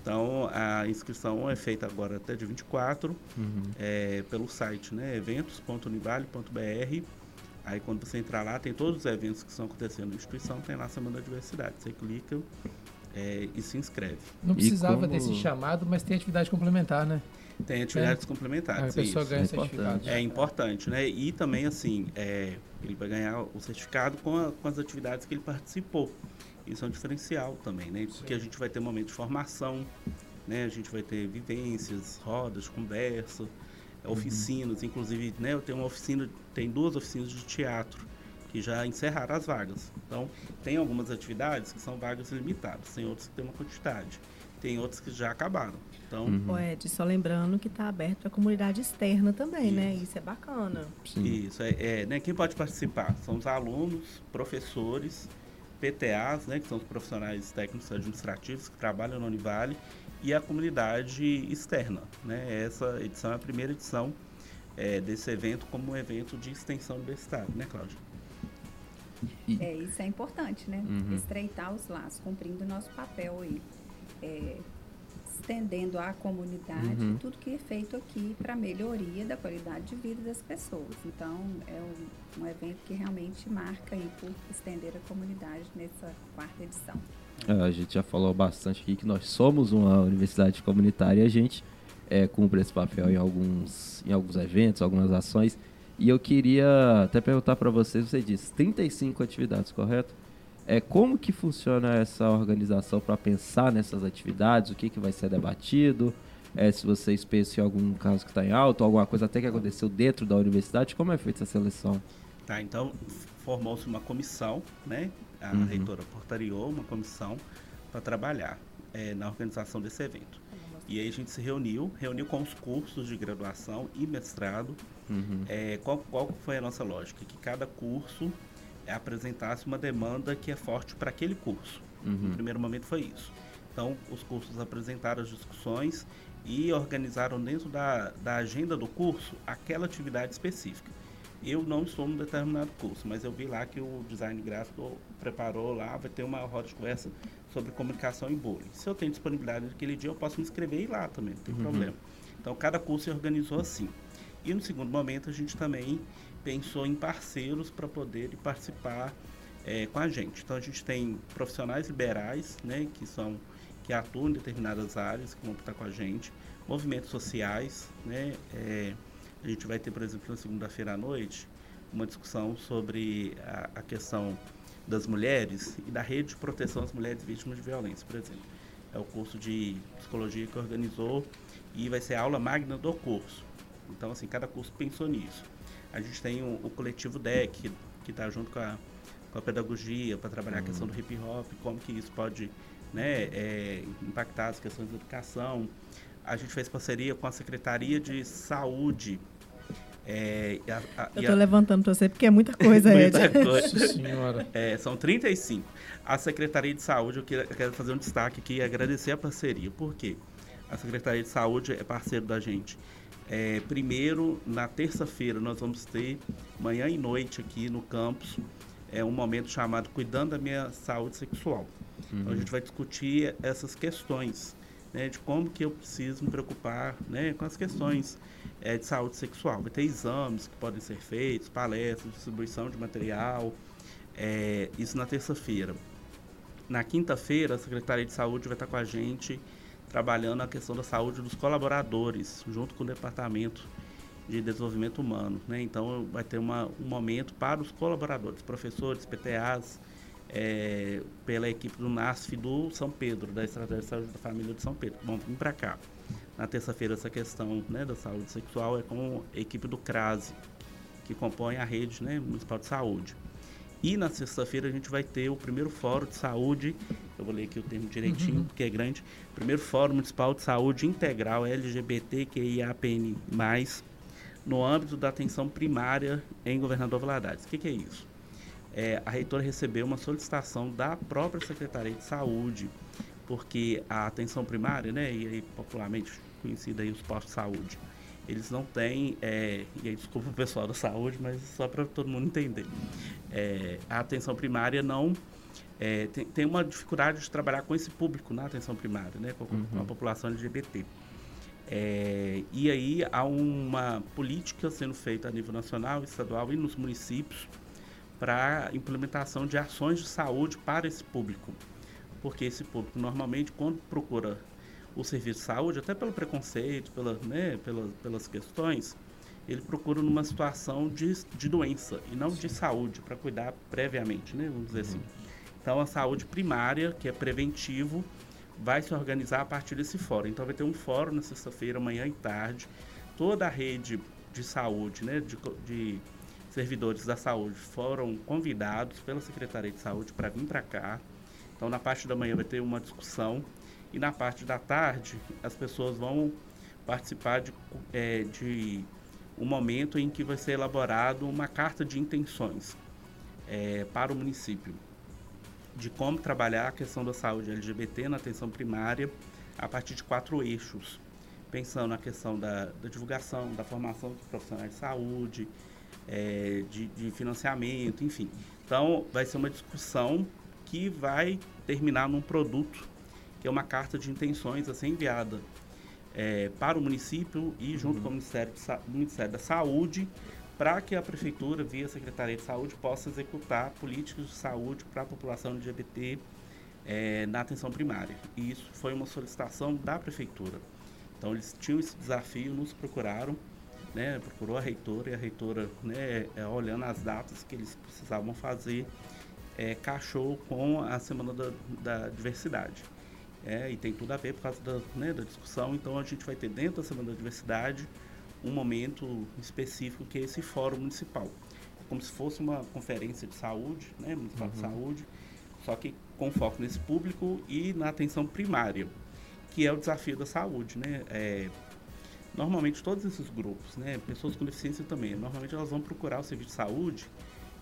Então, a inscrição é feita agora até dia 24 Uhum. é, pelo site, né? eventos.univale.br. Aí quando você entrar lá, tem todos os eventos que estão acontecendo na instituição, tem lá a Semana da Diversidade. Você clica é, e se inscreve. Não precisava como- desse chamado, mas tem atividade complementar, né? Tem atividades A complementares. pessoa isso. ganha é certificado. importante. É importante, né? E também, assim, é, ele vai ganhar o certificado com, a- com as atividades que ele participou. Isso é um diferencial também, né? Porque a gente vai ter momento de formação, né? A gente vai ter vivências, rodas, conversa, oficinas. Inclusive, né? Eu tenho uma oficina, tem duas oficinas de teatro que já encerraram as vagas. Então, tem algumas atividades que são vagas limitadas, tem outras que tem uma quantidade, tem outras que já acabaram. Então, Uhum. Ed, só lembrando que está aberto para a comunidade externa também, né? Isso. Isso é bacana. Sim. Isso, é, é, né, quem pode participar são os alunos, professores, PTAs, né, que são os profissionais técnicos administrativos que trabalham na Univale, e a comunidade externa. Né? Essa edição é a primeira edição é, desse evento como um evento de extensão universitária, né, Cláudia? É, isso é importante, né? Uhum. Estreitar os laços, cumprindo o nosso papel aí. É, estendendo à comunidade Uhum. tudo que é feito aqui para melhoria da qualidade de vida das pessoas. Então, é um, um evento que realmente marca aí por estender a comunidade nessa quarta edição. É, a gente já falou bastante aqui que nós somos uma universidade comunitária e a gente é, cumpre esse papel em alguns, em alguns eventos, algumas ações. E eu queria até perguntar para vocês, você disse 35 atividades, correto? É, como que funciona essa organização para pensar nessas atividades? O que, que vai ser debatido? É, se vocês pensam em algum caso que está em alta, alguma coisa até que aconteceu dentro da universidade, como é feita essa seleção? Tá, então formou-se uma comissão, né? A Uhum. reitora portariou uma comissão para trabalhar eh, na organização desse evento. E aí a gente se reuniu, reuniu com os cursos de graduação e mestrado. Uhum. Eh, qual, qual foi a nossa lógica? Que cada curso apresentasse uma demanda que é forte para aquele curso. No Uhum. primeiro momento foi isso. Então, os cursos apresentaram as discussões e organizaram dentro da, da agenda do curso aquela atividade específica. Eu não estou num determinado curso, mas eu vi lá que o design gráfico preparou lá, vai ter uma roda de conversa sobre comunicação em bullying. Se eu tenho disponibilidade naquele dia, eu posso me inscrever e ir lá também, não tem Uhum. problema. Então, cada curso se organizou assim. E no segundo momento, a gente também pensou em parceiros para poder participar eh, com a gente. Então, a gente tem profissionais liberais, né, que são que atuam em determinadas áreas, que vão estar com a gente, movimentos sociais, né, eh, a gente vai ter, por exemplo, na segunda-feira à noite, uma discussão sobre a, a questão das mulheres e da rede de proteção às mulheres vítimas de violência, por exemplo. É o curso de psicologia que organizou e vai ser a aula magna do curso. Então, assim, cada curso pensou nisso. A gente tem o, o coletivo DEC, que está junto com a, com a pedagogia para trabalhar a questão do hip hop, como que isso pode né, é, impactar as questões da educação. A gente fez parceria com a Secretaria de Saúde. é, a- a- Eu e tô a- levantando pra você porque é muita coisa, Ed. Muita coisa. Nossa senhora. É, são 35. A Secretaria de Saúde, eu quero, eu quero fazer um destaque aqui e agradecer a parceria. Por quê? A Secretaria de Saúde é parceiro da gente. É, primeiro, na terça-feira, nós vamos ter, manhã e noite aqui no campus, é um momento chamado Cuidando da Minha Saúde Sexual. Então, a gente vai discutir essas questões, né, de como que eu preciso me preocupar né, com as questões é, de saúde sexual. Vai ter exames que podem ser feitos, palestras, distribuição de material, é, isso na terça-feira. Na quinta-feira, a Secretaria de Saúde vai estar com a gente trabalhando a questão da saúde dos colaboradores, junto com o Departamento de Desenvolvimento Humano. Né? Então, vai ter uma, um momento para os colaboradores, professores, PTAs, é, pela equipe do NASF do São Pedro, da Estratégia de Saúde da Família de São Pedro, vão vir para cá. Na terça-feira, essa questão né, da saúde sexual é com a equipe do CRASE, que compõe a rede né, municipal de saúde. E na sexta-feira a gente vai ter o primeiro fórum de saúde, eu vou ler aqui o termo direitinho, porque é grande, primeiro fórum municipal de saúde integral LGBTQIAPN+, no âmbito da atenção primária em Governador Valadares. O que, que é isso? É, a reitora recebeu uma solicitação da própria Secretaria de Saúde, porque a atenção primária, né, e popularmente conhecida aí os postos de saúde, eles não têm, é, e aí desculpa o pessoal da saúde, mas só para todo mundo entender, é, a atenção primária não é, tem, tem uma dificuldade de trabalhar com esse público na atenção primária, né, com, com a população LGBT. É, e aí há uma política sendo feita a nível nacional, estadual e nos municípios para implementação de ações de saúde para esse público. Porque esse público normalmente quando procura o serviço de saúde, até pelo preconceito, pela, né, pela, pelas questões, ele procura numa situação de, de doença e não de saúde, para cuidar previamente, né, vamos dizer assim. Então a saúde primária, que é preventivo, vai se organizar a partir desse fórum. Então vai ter um fórum na sexta-feira, manhã e tarde. Toda a rede de saúde, né, de, de servidores da saúde foram convidados pela Secretaria de Saúde para vir para cá. Então na parte da manhã vai ter uma discussão e na parte da tarde as pessoas vão participar de, eh, de um momento em que vai ser elaborado uma carta de intenções eh, para o município de como trabalhar a questão da saúde LGBT na atenção primária a partir de quatro eixos, pensando na questão da, da divulgação, da formação dos profissionais de saúde, eh, de, de financiamento, enfim. Então, vai ser uma discussão que vai terminar num produto que é uma carta de intenções a ser enviada é, para o município e junto com o Ministério, Ministério da Saúde, para que a Prefeitura, via Secretaria de Saúde, possa executar políticas de saúde para a população LGBT é, na atenção primária. E isso foi uma solicitação da Prefeitura. Então, eles tinham esse desafio, nos procuraram, né, procurou a reitora, e a reitora, né, é, olhando as datas que eles precisavam fazer, é, cachou com a Semana da, da Diversidade. É, e tem tudo a ver por causa da, né, da discussão. Então, a gente vai ter dentro da Semana da Diversidade um momento específico que é esse fórum municipal. Como se fosse uma conferência de saúde, né, municipal de saúde, só que com foco nesse público e na atenção primária, que é o desafio da saúde, né? É, normalmente todos esses grupos, né, pessoas com deficiência também, normalmente elas vão procurar o serviço de saúde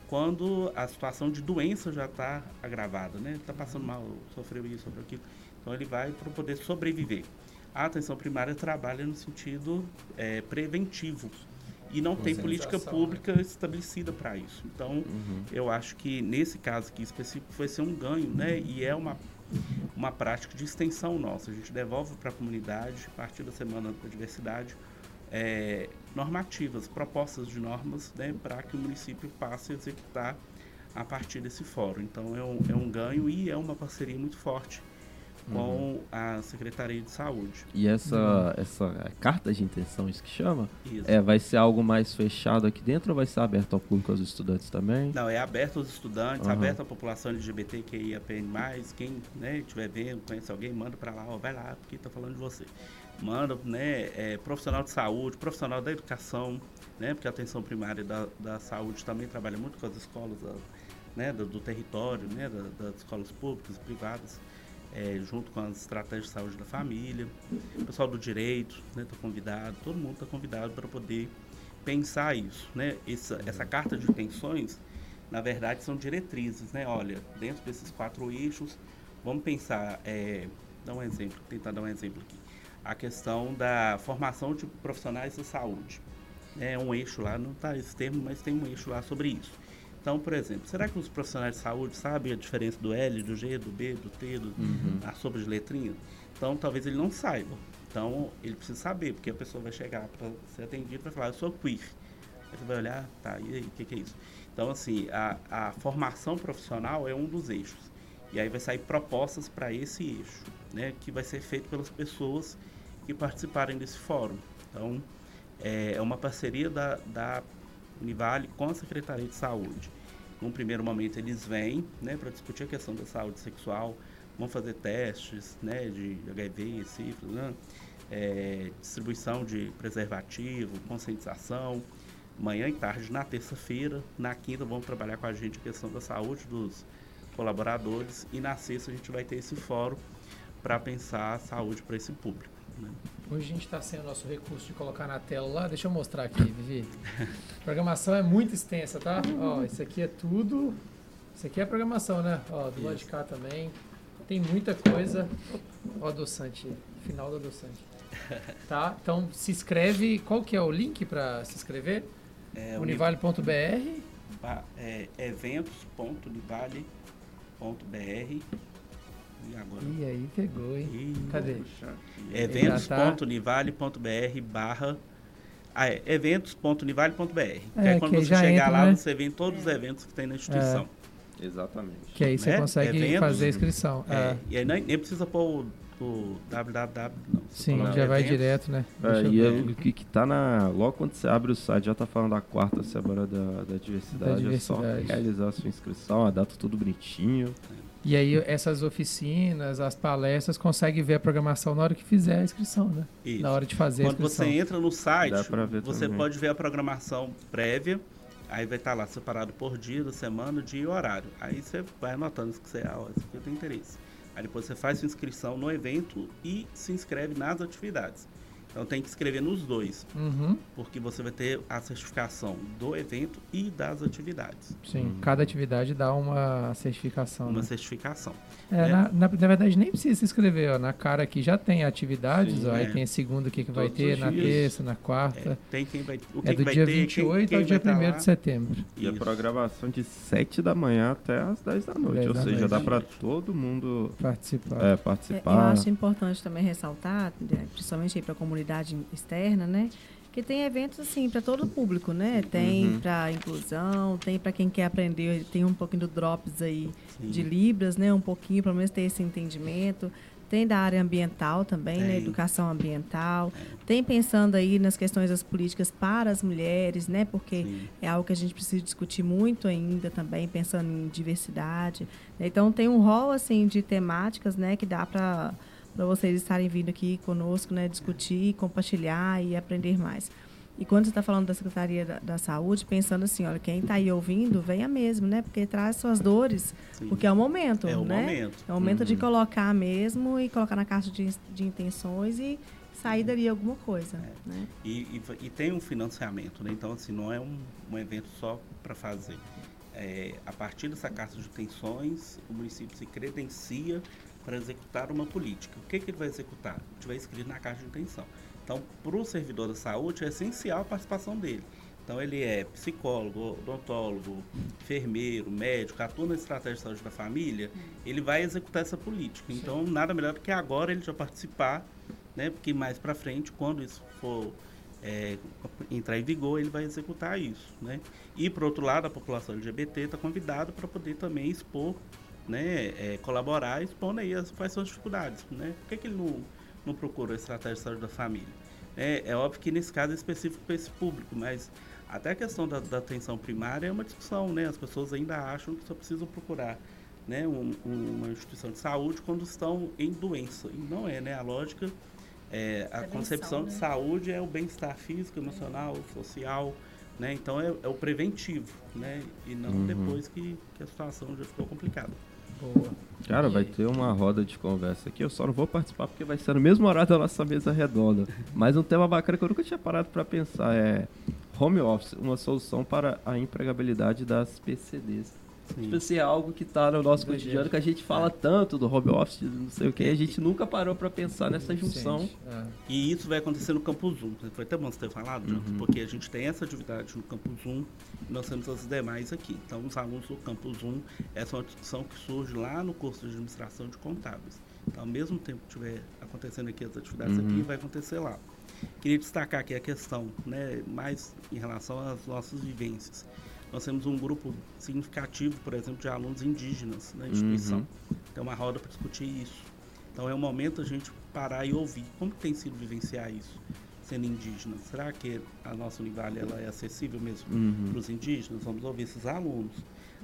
quando a situação de doença já está agravada, né? Está passando mal, sofreu isso, sofreu aquilo. Então ele vai para poder sobreviver. A atenção primária trabalha no sentido é, preventivo e não tem política Conscientização, pública estabelecida para isso. Então eu acho que nesse caso aqui específico vai ser um ganho, né? E é uma uma prática de extensão nossa. A gente devolve para a comunidade, a partir da Semana da Diversidade, é, normativas, propostas de normas, né, para que o município passe a executar a partir desse fórum. Então, é um, é um ganho e é uma parceria muito forte com a Secretaria de Saúde. E essa, essa carta de intenção, isso que chama, Isso. é, vai ser algo mais fechado aqui dentro ou vai ser aberto ao público, aos estudantes também? Não, é aberto aos estudantes, Aham. aberto à população LGBTQIAPN+, quem né, estiver vendo, conhece alguém, manda para lá, ó, vai lá, porque está falando de você. Manda, né, é, profissional de saúde, profissional da educação, né, porque a atenção primária da, da saúde também trabalha muito com as escolas né, do, do território, né, da- das escolas públicas, privadas, é, junto com as estratégias de saúde da família. O pessoal do direito está convidado, todo mundo está convidado para poder pensar isso. Né? Essa, essa carta de intenções, na verdade, são diretrizes. Né? Olha, dentro desses quatro eixos, vamos pensar, é, dar um exemplo, tentar dar um exemplo aqui. A questão da formação de profissionais da saúde. É um eixo lá, não está esse termo, mas tem um eixo lá sobre isso. Então, por exemplo, será que os profissionais de saúde sabem a diferença do L, do G, do B, do T, do, a sopa de letrinha? Então, talvez ele não saiba. Então, ele precisa saber, porque a pessoa vai chegar para ser atendido e vai falar, eu sou queer. Aí você vai olhar, tá, e aí, o que, que é isso? Então, assim, a, a formação profissional é um dos eixos. E aí vai sair propostas para esse eixo, né? Que vai ser feito pelas pessoas que participarem desse fórum. Então, é, é uma parceria da, da Univale com a Secretaria de Saúde. Num primeiro momento eles vêm né, para discutir a questão da saúde sexual, vão fazer testes né, de HIV, sífilis, né, é, distribuição de preservativo, conscientização, manhã e tarde na terça-feira. Na quinta vão trabalhar com a gente a questão da saúde dos colaboradores e na sexta a gente vai ter esse fórum para pensar a saúde para esse público. Né. Hoje a gente está sem o nosso recurso de colocar na tela lá. Deixa eu mostrar aqui, Vivi. A programação é muito extensa, tá? Ó, isso aqui é tudo. Isso aqui é a programação, né? Ó, do lado de cá também. Tem muita coisa. Ó, adoçante. Final do adoçante. Tá? Então se inscreve. Qual que é o link para se inscrever? É, Univale.br. É, eventos.univale.br e agora Ih, aí pegou, hein? Ih, Cadê? poxa. tá. eventos.univale.br barra ah, é, eventos.univale.br que É, aí quando você chegar entra, lá né? você vê todos os eventos que tem na instituição Exatamente. Que aí você Né? consegue Eventos. fazer a inscrição. É, É. e aí nem, nem precisa pôr o, o www não Sim, já vai eventos, direto, né? É, e é o que, que tá na. Logo quando você abre o site, já tá falando da quarta semana da, da diversidade. Da É só diversidade. realizar a sua inscrição, a data tudo bonitinho. E aí essas oficinas, as palestras, consegue ver a programação na hora que fizer a inscrição, né? Isso. Na hora de fazer a Quando inscrição. você entra no site, você também. pode ver a programação prévia. Aí vai estar lá separado por dia, da semana, dia e horário. Aí você vai anotando isso que você, ah, isso aqui eu tenho interesse. Aí depois você faz sua inscrição no evento e se inscreve nas atividades. Então tem que escrever nos dois, Uhum. porque você vai ter a certificação do evento e das atividades. Sim, cada atividade dá uma certificação. Uma né? certificação. É, é. Na, na- na verdade, nem precisa se inscrever. Ó. Na cara aqui já tem atividades, Sim, ó, aí é. tem segunda aqui que vai Todos ter, os na dias. terça, na É, quarta. tem quem vai, o É, que do vai dia ter, 28 quem, quem ao dia vai tá 1 lá. de setembro. E a Isso. programação de 7 da manhã até as 10 da noite. 10 ou da seja, noite. dá pra todo mundo Participar. é, É, participar. Eu acho importante também ressaltar, né, principalmente para a comunidade externa, né? Que tem eventos assim para todo o público, né? Tem Uhum. para inclusão, tem para quem quer aprender, tem um pouquinho do drops aí Sim. de libras, né? Um pouquinho, pelo menos ter esse entendimento. Tem da área ambiental também, né? Tem. Educação ambiental. Tem pensando aí nas questões das políticas para as mulheres, né? Porque Sim. é algo que a gente precisa discutir muito ainda também, pensando em diversidade. né? Então tem um rol assim de temáticas, né, que dá para para vocês estarem vindo aqui conosco, né, discutir, compartilhar e aprender mais. E quando você está falando da Secretaria da, da Saúde, pensando assim, olha, quem está aí ouvindo, venha mesmo, né? Porque traz suas dores, Sim. porque é o momento, é o né? momento. É o momento de Uhum. colocar mesmo e colocar na caixa de, de intenções e sair dali alguma coisa, É. né? E, e, e tem um financiamento, né? Então, assim, não é um, um evento só para fazer. É, a partir dessa carta de intenções, o município se credencia para executar uma política. O que, que ele vai executar? Vai escrever na carta de intenção. Então, para o servidor da saúde, é essencial a participação dele. Então, ele é psicólogo, odontólogo, enfermeiro, médico, atua na estratégia de saúde da família, ele vai executar essa política. Então, nada melhor do que agora ele já participar, né? Porque mais para frente, quando isso for é, entrar em vigor, ele vai executar isso, né? E, por outro lado, a população LGBT está convidada para poder também expor, né? é, colaborar expondo aí as, quais são as dificuldades, né? Por que, que ele não, não procura a estratégia de saúde da família? É, é óbvio que nesse caso é específico para esse público, mas até a questão da, da atenção primária é uma discussão, né? As pessoas ainda acham que só precisam procurar né, um- um- uma instituição de saúde quando estão em doença. E não é, né? A lógica, é, a concepção de né? saúde é o bem-estar físico, emocional, social, né? Então é, é o preventivo, né? E não Uhum. depois que, que a situação já ficou complicada. Boa. Cara, vai ter uma roda de conversa aqui. Eu só não vou participar porque vai ser no mesmo horário da nossa mesa redonda. Mas um tema bacana que eu nunca tinha parado para pensar é home office, uma solução para a empregabilidade das PCDs. Tipo assim, é algo que tá no nosso cotidiano que a gente fala tanto do home office, não sei o que, a gente nunca parou para pensar nessa junção. É. E isso vai acontecer no Campus Zoom. Foi até bom você ter falado, Uhum. porque a gente tem essa atividade no Campus Zoom e nós temos as demais aqui. Então, os alunos do Campus Zoom, essa é uma discussão que surge lá no curso de administração de contábeis. Então, ao mesmo tempo que estiver acontecendo aqui as atividades Uhum. aqui, vai acontecer lá. Queria destacar aqui a questão, né, mais em relação às nossas vivências. Nós temos um grupo significativo, por exemplo, de alunos indígenas na instituição. Uhum. Tem uma roda para discutir isso. Então é o momento a gente parar e ouvir como tem sido vivenciar isso sendo indígena. Será que a nossa Univale ela é acessível mesmo Uhum. para os indígenas? Vamos ouvir esses alunos.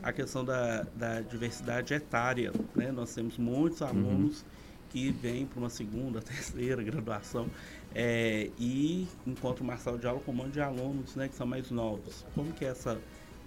A questão da, da diversidade etária, né? Nós temos muitos alunos que vêm para uma segunda, terceira graduação é, e encontram uma sala de aula com um monte de alunos né, que são mais novos. Como que é essa,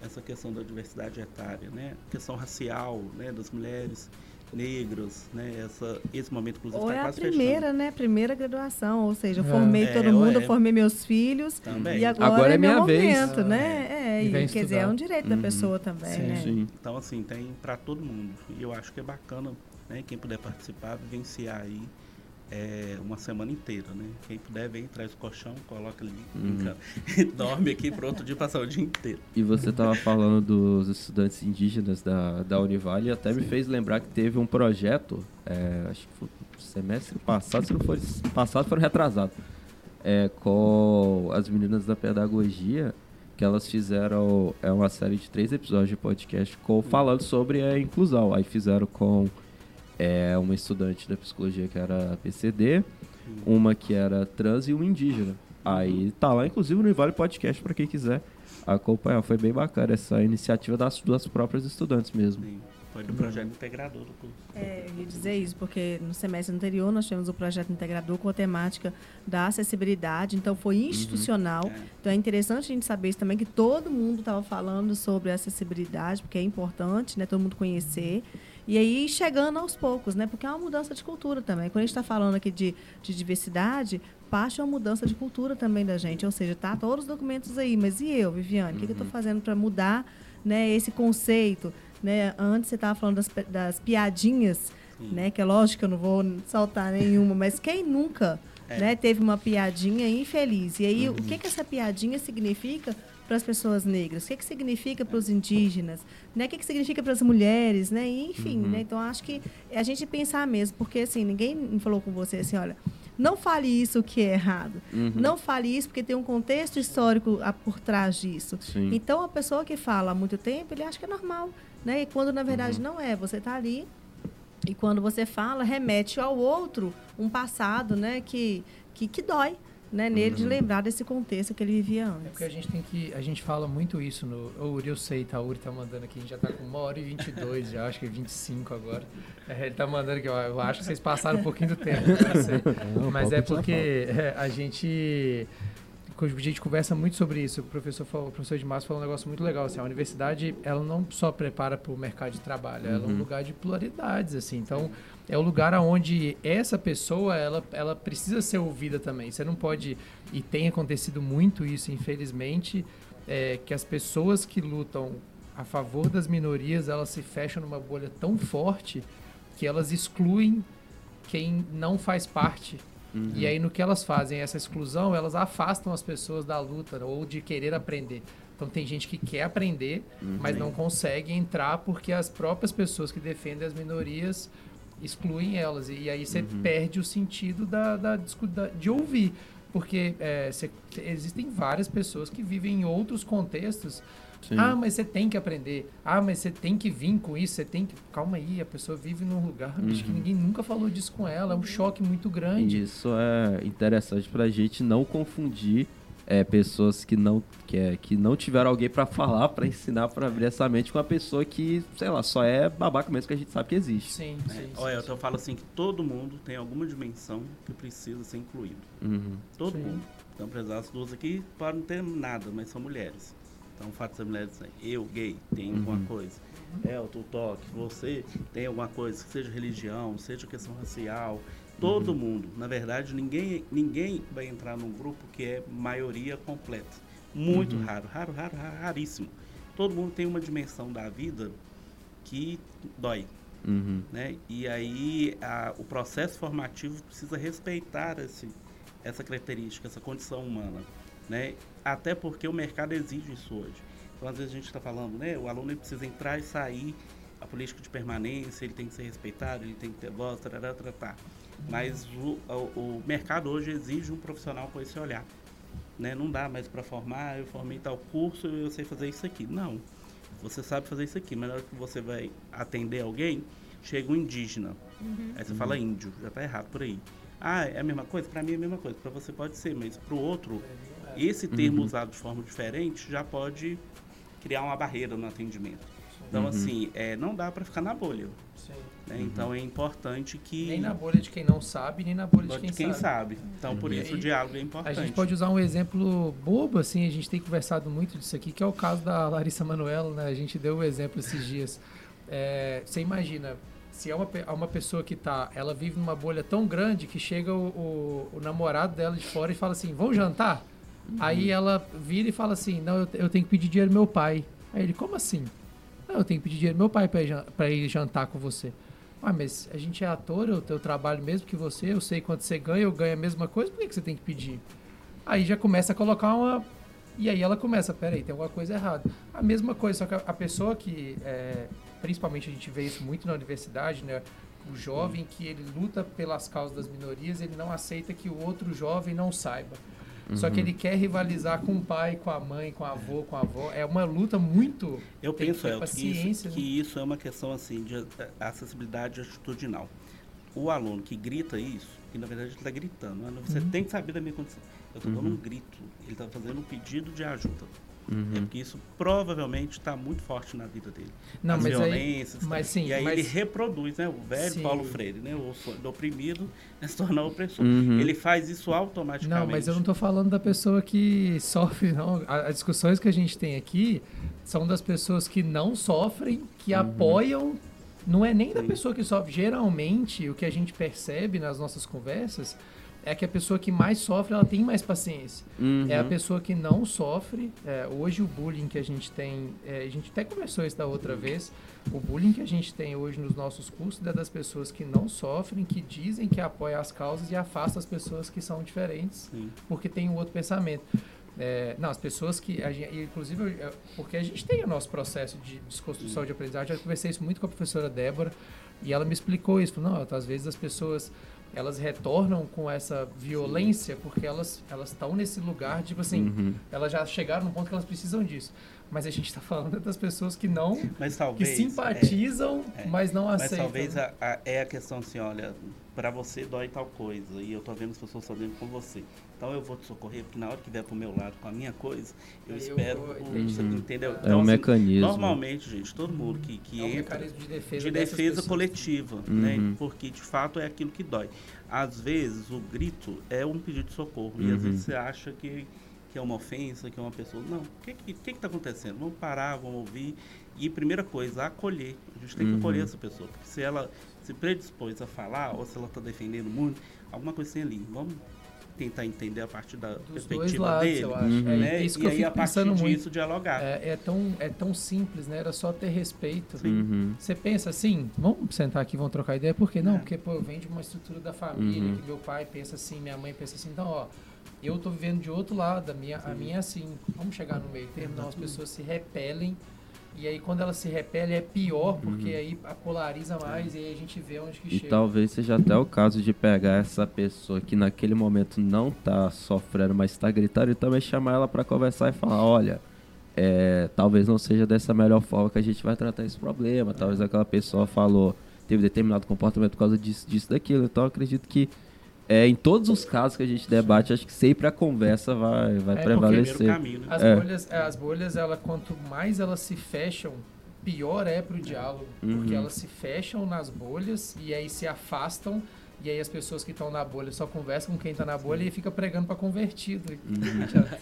essa questão da diversidade etária, né? questão racial né, das mulheres negras, né? essa, esse momento, inclusive, Ou está é a quase primeira, né? Primeira graduação. Ou seja, eu É. formei É, todo mundo, ou eu é. formei meus filhos. Também. E agora, Agora é é meu minha vez. momento, né? É, E e, quer dizer, é estudar. um direito da Uhum. pessoa também, Sim. né? Sim. Então, assim, tem para todo mundo. E eu acho que é bacana, né? Quem puder participar, vivenciar aí é, uma semana inteira, né? Quem puder, vem, traz o colchão, coloca ali, Uhum. brinca, dorme aqui para outro dia passar o dia inteiro. E você tava falando dos estudantes indígenas da, da Univale e até me fez lembrar que teve um projeto, é, acho que foi semestre passado, se não for passado, foram retrasado, é, com as meninas da pedagogia, que elas fizeram é uma série de três episódios de podcast com, falando sobre a inclusão. Aí fizeram com é, uma estudante da psicologia que era PCD, uma que era trans e uma indígena. Aí tá lá, inclusive, no Vale Podcast para quem quiser acompanhar. Foi bem bacana essa iniciativa das duas próprias estudantes mesmo. Sim, foi do projeto integrador do curso. É, eu ia dizer isso, porque no semestre anterior nós tivemos o projeto integrador com a temática da acessibilidade, então foi institucional. É. Então é interessante a gente saber isso também, que todo mundo estava falando sobre acessibilidade, porque é importante, né, todo mundo conhecer. E aí chegando aos poucos, né, porque é uma mudança de cultura também. Quando a gente está falando aqui de, de diversidade, parte de uma mudança de cultura também da gente. Ou seja, tá todos os documentos aí, mas e eu, Viviane? O que, que eu estou fazendo para mudar né, esse conceito? Né? Antes você estava falando das, das piadinhas, né? Que é lógico que eu não vou saltar nenhuma, mas quem nunca É. né, teve uma piadinha infeliz? E aí, o que, que essa piadinha significa para as pessoas negras? O que, que significa para os indígenas? Né? O que, que significa para as mulheres? Né? Enfim, né? então acho que é a gente pensar mesmo, porque assim, ninguém falou com você assim, olha, não fale isso que é errado. Uhum. Não fale isso porque tem um contexto histórico a- por trás disso. Sim. Então, a pessoa que fala há muito tempo, ele acha que é normal. Né? E quando, na verdade, não é. Você está ali e quando você fala, remete ao outro um passado né? que, que, que dói né? nele de lembrar desse contexto que ele vivia É antes. porque a gente tem que. A gente fala muito isso no. O Uri, eu sei, tá? O Uri tá mandando aqui, a gente já tá com uma hora e 22, já acho que é 25 agora. É, ele tá mandando aqui, ó. Eu acho que vocês passaram um pouquinho do tempo, eu sei. Não, Mas pode é porque é, a gente. A gente conversa muito sobre isso. O professor, falou- o professor de Márcio falou um negócio muito legal. Assim, a universidade, ela não só prepara para o mercado de trabalho, ela é um lugar de pluralidades. Assim. Então, é o lugar onde essa pessoa, ela, ela precisa ser ouvida também. Você não pode... E tem acontecido muito isso, infelizmente, é, que as pessoas que lutam a favor das minorias, elas se fecham numa bolha tão forte que elas excluem quem não faz parte. E aí, no que elas fazem essa exclusão, elas afastam as pessoas da luta ou de querer aprender. Então, tem gente que quer aprender, mas não consegue entrar porque as próprias pessoas que defendem as minorias excluem elas. E aí você perde o sentido da, da, da- de ouvir. Porque é, cê- existem várias pessoas que vivem em outros contextos Sim. ah, mas você tem que aprender. Ah, mas você tem que vir com isso. Você tem que. Calma aí, a pessoa vive num lugar bicho, que ninguém nunca falou disso com ela. É um choque muito grande. Isso é interessante pra gente não confundir é, pessoas que não, que, é, que não tiveram alguém pra falar, pra ensinar, pra abrir essa mente com uma pessoa que, sei lá, só é babaca mesmo que a gente sabe que existe. Sim, sim. sim, Olha, sim. eu falo assim que todo mundo tem alguma dimensão que precisa ser incluído. Uhum. Todo Sim. mundo. Então, por exemplo, as duas aqui podem não ter nada, mas são mulheres. Então, o fato de ser mulheres, né, eu, gay, tem alguma coisa. Elton, toque, você tem alguma coisa, seja religião, seja questão racial. Todo mundo. Na verdade, ninguém, ninguém vai entrar num grupo que é maioria completa. Muito raro, raro, raro, raro, raríssimo. Todo mundo tem uma dimensão da vida que dói Uhum. né? E aí a- o processo formativo precisa respeitar esse, essa característica, essa condição humana, né? Até porque o mercado exige isso hoje. Então às vezes a gente está falando, né? O aluno precisa entrar e sair, a política de permanência, ele tem que ser respeitado, ele tem que ter voz, tarará, tarará. Mas o, o, o mercado hoje exige um profissional com esse olhar. Né? Não dá mais para formar, eu formei tal curso, eu sei fazer isso aqui. Não. Você sabe fazer isso aqui, mas na hora que você vai atender alguém, chega um indígena. Aí você fala índio, já está errado por aí. Ah, é a mesma coisa? Para mim é a mesma coisa. Para você pode ser, mas para o outro, esse termo usado de forma diferente já pode criar uma barreira no atendimento. Então, assim, é, não dá para ficar na bolha. Sim. né? Então, é importante que... Nem na bolha de quem não sabe, nem na bolha de quem, de quem sabe. sabe. Então, por E isso aí, o diálogo é A importante. gente pode usar um exemplo bobo, assim, a gente tem conversado muito disso aqui, que é o caso da Larissa Manoela, né? A gente deu o exemplo esses dias. É, você imagina, se é uma, uma pessoa que tá, ela vive numa bolha tão grande que chega o, o- o namorado dela de fora e fala assim, vamos jantar? Aí ela vira e fala assim, não, eu, eu tenho que pedir dinheiro meu pai. Aí ele, como assim? Não, eu tenho que pedir dinheiro meu pai pra ir, pra ir jantar com você. Ah, mas a gente é ator, eu, eu trabalho mesmo que você, eu sei quanto você ganha, eu ganho a mesma coisa, por que, que você tem que pedir? Aí já começa a colocar uma. E aí ela começa, peraí, tem alguma coisa errada. A mesma coisa, só que a, a pessoa que. é, principalmente a gente vê isso muito na universidade, né? O jovem que ele luta pelas causas das minorias, ele não aceita que o outro jovem não saiba. Só que ele quer rivalizar com o pai, com a mãe, com a avô, com a avó. É uma luta muito. Eu tem que penso, ter Elton, que, isso, né? que isso é uma questão assim de a- acessibilidade atitudinal. O aluno que grita isso, que na verdade ele está gritando, né? você Uhum. tem que saber da minha condição. Eu estou dando um grito, ele está fazendo um pedido de ajuda. É porque isso provavelmente está muito forte na vida dele. Não, As mas aí. violências. mas sim, e aí mas- ele reproduz, né? O velho Sim. Paulo Freire, né? O oprimido é se tornar opressor. Uhum. Ele faz isso automaticamente. Não, mas eu não estou falando da pessoa que sofre, não. As discussões que a gente tem aqui são das pessoas que não sofrem, que apoiam. Não é nem da Sim. pessoa que sofre. Geralmente, o que a gente percebe nas nossas conversas é que a pessoa que mais sofre, ela tem mais paciência. Uhum. É a pessoa que não sofre. é, hoje o bullying que a gente tem, é, a gente até conversou isso da outra vez. O bullying que a gente tem hoje nos nossos cursos é das pessoas que não sofrem, que dizem que apoiam as causas e afastam as pessoas que são diferentes, Sim. porque tem um outro pensamento. É, não, as pessoas que. A gente, inclusive, porque a gente tem o nosso processo de desconstrução de aprendizagem. Eu conversei isso muito com a professora Débora e ela me explicou isso. Falou, não, às vezes as pessoas elas retornam com essa violência porque elas elas estão nesse lugar, tipo assim, Uhum. elas já chegaram no ponto que elas precisam disso. Mas a gente está falando das pessoas que não. Mas que talvez. simpatizam, é, mas não Mas aceitam. talvez né? a, a- é a questão assim, olha, pra você dói tal coisa e eu tô vendo as pessoas fazendo com você. Então eu vou te socorrer, porque na hora que vier pro meu lado com a minha coisa, eu Aí eu espero. vou- você entendeu? É Então, um assim, mecanismo. Normalmente, gente, todo mundo que, que é um entra mecanismo de defesa, de defesa coletiva, Uhum. né? Porque de fato é aquilo que dói. Às vezes o grito é um pedido de socorro e Uhum. às vezes você acha que, que é uma ofensa, que é uma pessoa. Não, o que que, que que tá acontecendo? Vamos parar, vamos ouvir. E primeira coisa, acolher. A gente tem que Uhum. acolher essa pessoa, porque se ela se predispôs a falar ou se ela está defendendo muito, alguma coisa tem ali. Vamos tentar entender a partir da Dos dois perspectiva lados, dele. eu acho. Uhum. É Né? isso e que eu aí, fico a partir disso, muito. dialogar. É, é tão, é tão simples, né? Era só ter respeito. Uhum. Você pensa assim, vamos sentar aqui, vamos trocar ideia, por que não? É. Porque, pô, vem de uma estrutura da família, Uhum. que meu pai pensa assim, minha mãe pensa assim, então, ó, eu tô vivendo de outro lado, a minha, a minha é assim, vamos chegar no meio termo, não, as pessoas se repelem, e aí quando elas se repelem é pior, porque Uhum. aí a polariza mais, e aí a gente vê onde que E chega. talvez seja até o caso de pegar essa pessoa que naquele momento não tá sofrendo, mas tá gritando, e também chamar ela pra conversar e falar, olha, é, talvez não seja dessa melhor forma que a gente vai tratar esse problema. Talvez aquela pessoa falou, teve determinado comportamento por causa disso, disso, daquilo. Então eu acredito que é, em todos os casos que a gente debate, acho que sempre a conversa vai, vai É, porque Primeiro prevalecer. caminho, né? As É. bolhas, é, as bolhas, ela, quanto mais elas se fecham, pior é pro diálogo. Porque Uhum. elas se fecham nas bolhas e aí se afastam. E aí as pessoas que estão na bolha só conversam com quem está na bolha e fica pregando para convertido. Uhum. Não adianta.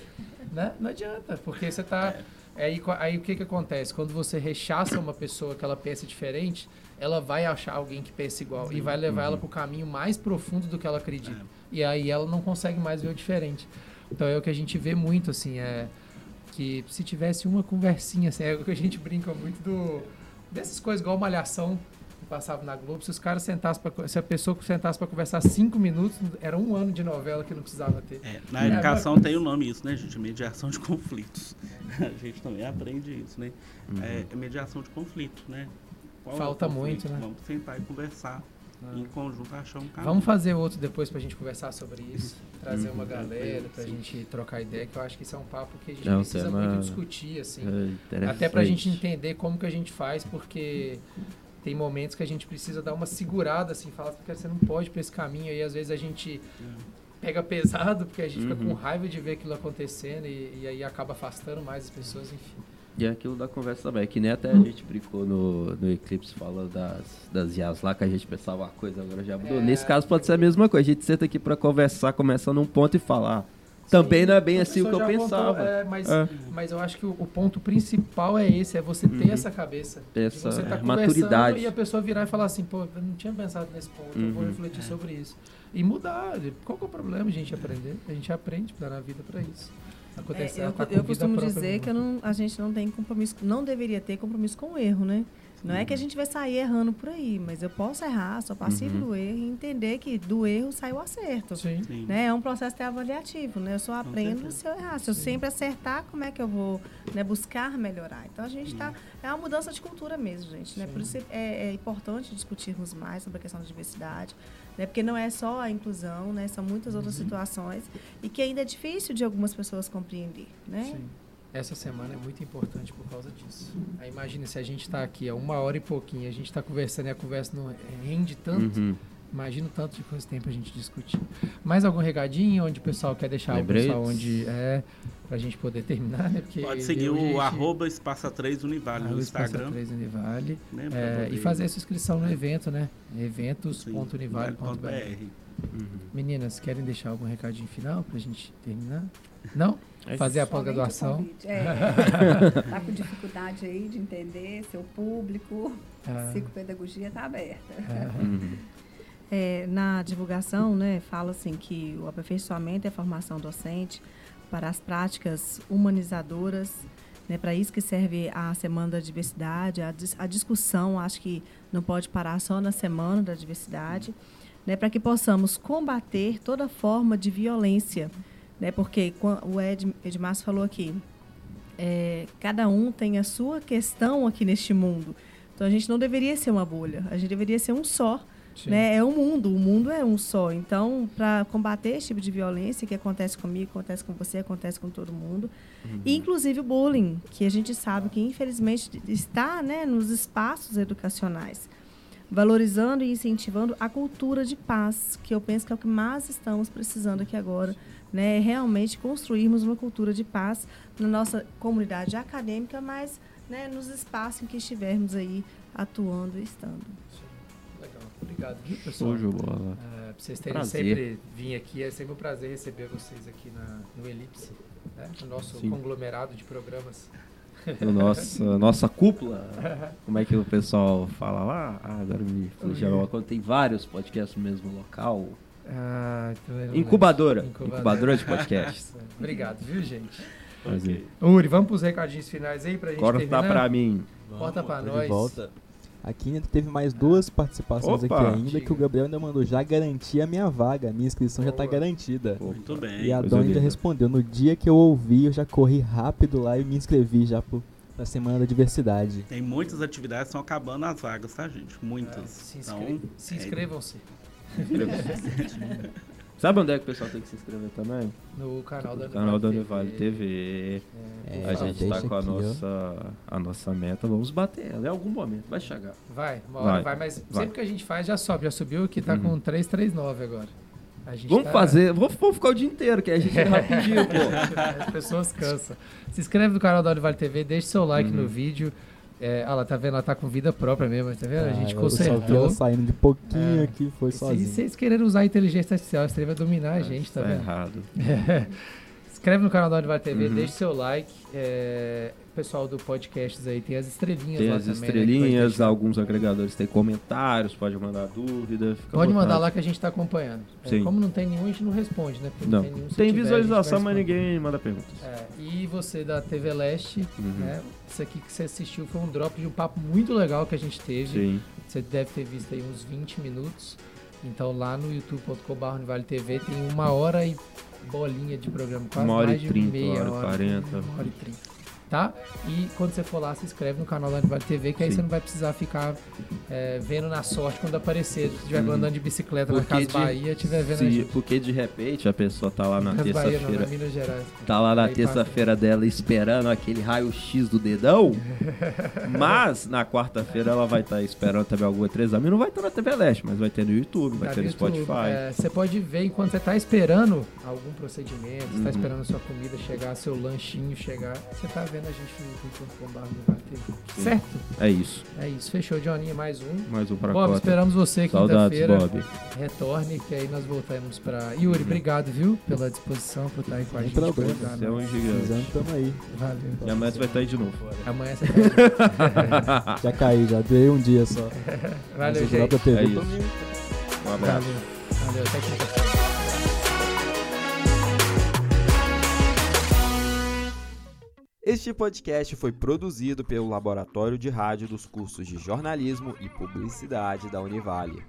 Né? Não adianta, porque você tá. Aí, co- aí o que, que acontece? Quando você rechaça uma pessoa que ela pensa diferente, ela vai achar alguém que pensa igual e vai levar Uhum. ela para o caminho mais profundo do que ela acredita. É. E aí ela não consegue mais ver o diferente. Então é o que a gente vê muito, assim, é que se tivesse uma conversinha, assim, é o que a gente brinca muito do dessas coisas igual malhação que passava na Globo, se os caras sentassem pra, se a pessoa sentasse para conversar cinco minutos, era um ano de novela que não precisava ter. É, na É, educação mas- tem o nome isso, né, gente? Mediação de conflitos. A gente também aprende isso, né? É, é mediação de conflito, né? Qual é Falta muito, né? Vamos sentar e conversar e em conjunto achar um caminho. Vamos fazer outro depois pra gente conversar sobre isso, trazer uma Uhum. galera pra Sim. gente trocar ideia, que eu acho que isso é um papo que a gente É um precisa tema- muito discutir, assim. É Até pra gente interessante. entender como que a gente faz, porque tem momentos que a gente precisa dar uma segurada, assim, falar que você não pode ir pra esse caminho, aí às vezes a gente pega pesado, porque a gente fica Uhum. com raiva de ver aquilo acontecendo e, e aí acaba afastando mais as pessoas, enfim. E é aquilo da conversa também, que nem até a gente brincou no, no Eclipse falando das, das IAs lá, que a gente pensava uma coisa, agora já mudou. É. Nesse caso pode ser a mesma coisa, a gente senta aqui pra conversar, começa num ponto e falar. Também Sim, não é bem a assim o que eu pensava. voltou, é, mas, É. mas eu acho que o, o ponto principal é esse, é você ter Uhum. essa cabeça. Essa você tá é, conversando maturidade. e a pessoa virar e falar assim, pô, eu não tinha pensado nesse ponto, eu vou Uhum. refletir sobre isso. E mudar. Qual que é o problema a gente aprender? A gente aprende pra- na vida pra isso. É, Acontece, eu, com eu vida costumo dizer que eu não- a gente não tem compromisso, não deveria ter compromisso com o erro, né? Não é que a gente vai sair errando por aí, mas eu posso errar, sou passivo Uhum. do erro e entender que do erro sai o acerto. Sim. Sim. Né? É um processo até avaliativo, né? Eu só aprendo se eu errar. Se eu sempre acertar, como é que eu vou né, buscar melhorar? Então a gente está. É uma mudança de cultura mesmo, gente. Né? Por isso é, é importante discutirmos mais sobre a questão da diversidade. Né? Porque não é só a inclusão, né? São muitas outras Uhum. situações e que ainda é difícil de algumas pessoas compreender. Né? Sim. Essa semana é muito importante por causa disso. Aí imagina se a gente está aqui há uma hora e pouquinho, a gente está conversando e a conversa não rende tanto. Uhum. Imagina o tanto de coisa que tem pra gente discutir. Mais algum regadinho onde o pessoal quer deixar o Lembretes? pessoal onde é pra gente poder terminar, né? Porque Pode seguir o gente, arroba Espaça 3 Univale no Instagram. 3 Univale. Né, É, e fazer essa inscrição no evento, né? Eventos.univale.br. .br. Uhum. Meninas, querem deixar algum recadinho final pra gente terminar? Não? É Fazer a o pós-graduação? É, tá com dificuldade aí de entender seu público, Ah, psicopedagogia está aberta. ah, Uhum. É, na divulgação, né, fala assim que o aperfeiçoamento é a formação docente para as práticas humanizadoras, né, para isso que serve a Semana da Diversidade, a, dis a discussão, acho que não pode parar só na Semana da Diversidade, né, para que possamos combater toda forma de violência, né, porque o Ed, Edmárcio falou aqui, é, cada um tem a sua questão aqui neste mundo. Então a gente não deveria ser uma bolha, a gente deveria ser um só. Né? É um mundo, o mundo é um só. Então, para combater esse tipo de violência que acontece comigo, acontece com você, acontece com todo mundo, uhum. inclusive o bullying, que a gente sabe que infelizmente está né, nos espaços educacionais, valorizando e incentivando a cultura de paz, que eu penso que é o que mais estamos precisando aqui agora, né? Realmente construirmos uma cultura de paz na nossa comunidade acadêmica, mas né, nos espaços em que estivermos aí atuando e estando. Obrigado, viu, pessoal? Show de bola. É, pra vocês terem prazer. sempre vir aqui, é sempre um prazer receber vocês aqui na, no Elipse, né? no nosso Sim. conglomerado de programas. No nosso, nossa cúpula. Como é que o pessoal fala lá? Ah, agora me fugiu. Quando tem vários podcasts no mesmo local. Ah, então Incubadora. Incubadora. Incubadora de podcasts. Obrigado, viu, gente? Okay. Uri, vamos para os recadinhos finais aí para a gente Corta terminar? para mim. Corta para nós. volta. Aqui ainda teve mais duas participações Opa, aqui ainda, diga. que o Gabriel ainda mandou já garantir a minha vaga, a minha inscrição Boa. já está garantida. Muito bem. E a Dona ainda respondeu, no dia que eu ouvi, eu já corri rápido lá e me inscrevi já pro, pra Semana da Diversidade. Tem muitas atividades, estão acabando as vagas, tá gente? Muitas. É, se, inscre então, se inscrevam-se. Sabe onde é que o pessoal tem que se inscrever também? No canal da canal da Univale TV. É, a gente está com a nossa, a nossa meta, vamos bater ela em algum momento, vai chegar. Vai, uma hora vai, vai mas vai. sempre que a gente faz já sobe, já subiu que está uhum. com 339 agora. vamos tá... fazer, vamos, vamos, ficar o dia inteiro, que a gente é rapidinho, pô. As pessoas cansam. Se inscreve no canal da Univale TV, deixe seu like uhum. no vídeo. É, ela tá vendo, ela tá com vida própria mesmo, tá vendo? Ah, a gente consertou. Ela saindo de pouquinho é. aqui, foi sozinha. Se vocês quererem usar a inteligência artificial, você vai dominar a gente, tá, tá vendo? errado. Inscreve no canal da Univar TV, uhum. deixe seu like. É, pessoal do podcast aí tem as estrelinhas tem lá as também. Né, estrelinhas, né, alguns agregadores têm comentários, pode mandar dúvida. pode mandar lá que a gente está acompanhando. É, como não tem nenhum, a gente não responde, né? Porque não. Tem, tem visualização, mas ninguém manda perguntas. É, e você da TV Leste, uhum. né? Isso aqui que você assistiu foi um drop de um papo muito legal que a gente teve. Sim. Você deve ter visto aí uns 20 minutos. Então lá no youtube.com.br Vale TV tem uma hora e bolinha de programa, quase uma hora mais e 30, de meia hora, 40. Uma hora e 30 tá? E quando você for lá, se inscreve no canal da Anivale TV, que aí Sim. você não vai precisar ficar é, vendo na sorte quando aparecer. Se estiver uhum. andando de bicicleta porque na Casa de, Bahia, estiver vendo se, Porque de repente a pessoa tá lá na terça-feira. Tá lá na terça-feira dela esperando aquele raio-x do dedão. mas na quarta-feira ela vai estar tá esperando também alguma coisa exame. Não vai estar tá na TV Leste, mas vai ter no YouTube, vai tá ter no YouTube, Spotify. É, você pode ver enquanto você está esperando algum procedimento, você está uhum. esperando a sua comida chegar, seu lanchinho chegar, você está vendo a gente no youtube.com.br Certo? É isso. É isso. Fechou, Johnny. Mais um. Mais um pra Bob, cota. esperamos você quinta-feira. Retorne, que aí nós voltamos pra. Yuri, uhum. obrigado, viu? Pela disposição, por estar aí com a gente. Você é um gigante. Tamo aí. Valeu. E amanhã você vai estar aí de novo. Amanhã você tá aí. já caí, já dei um dia só. Valeu, gente. É isso. Um abraço. Valeu. Valeu. Até quinta-feira. Este podcast foi produzido pelo Laboratório de Rádio dos cursos de Jornalismo e Publicidade da Univale.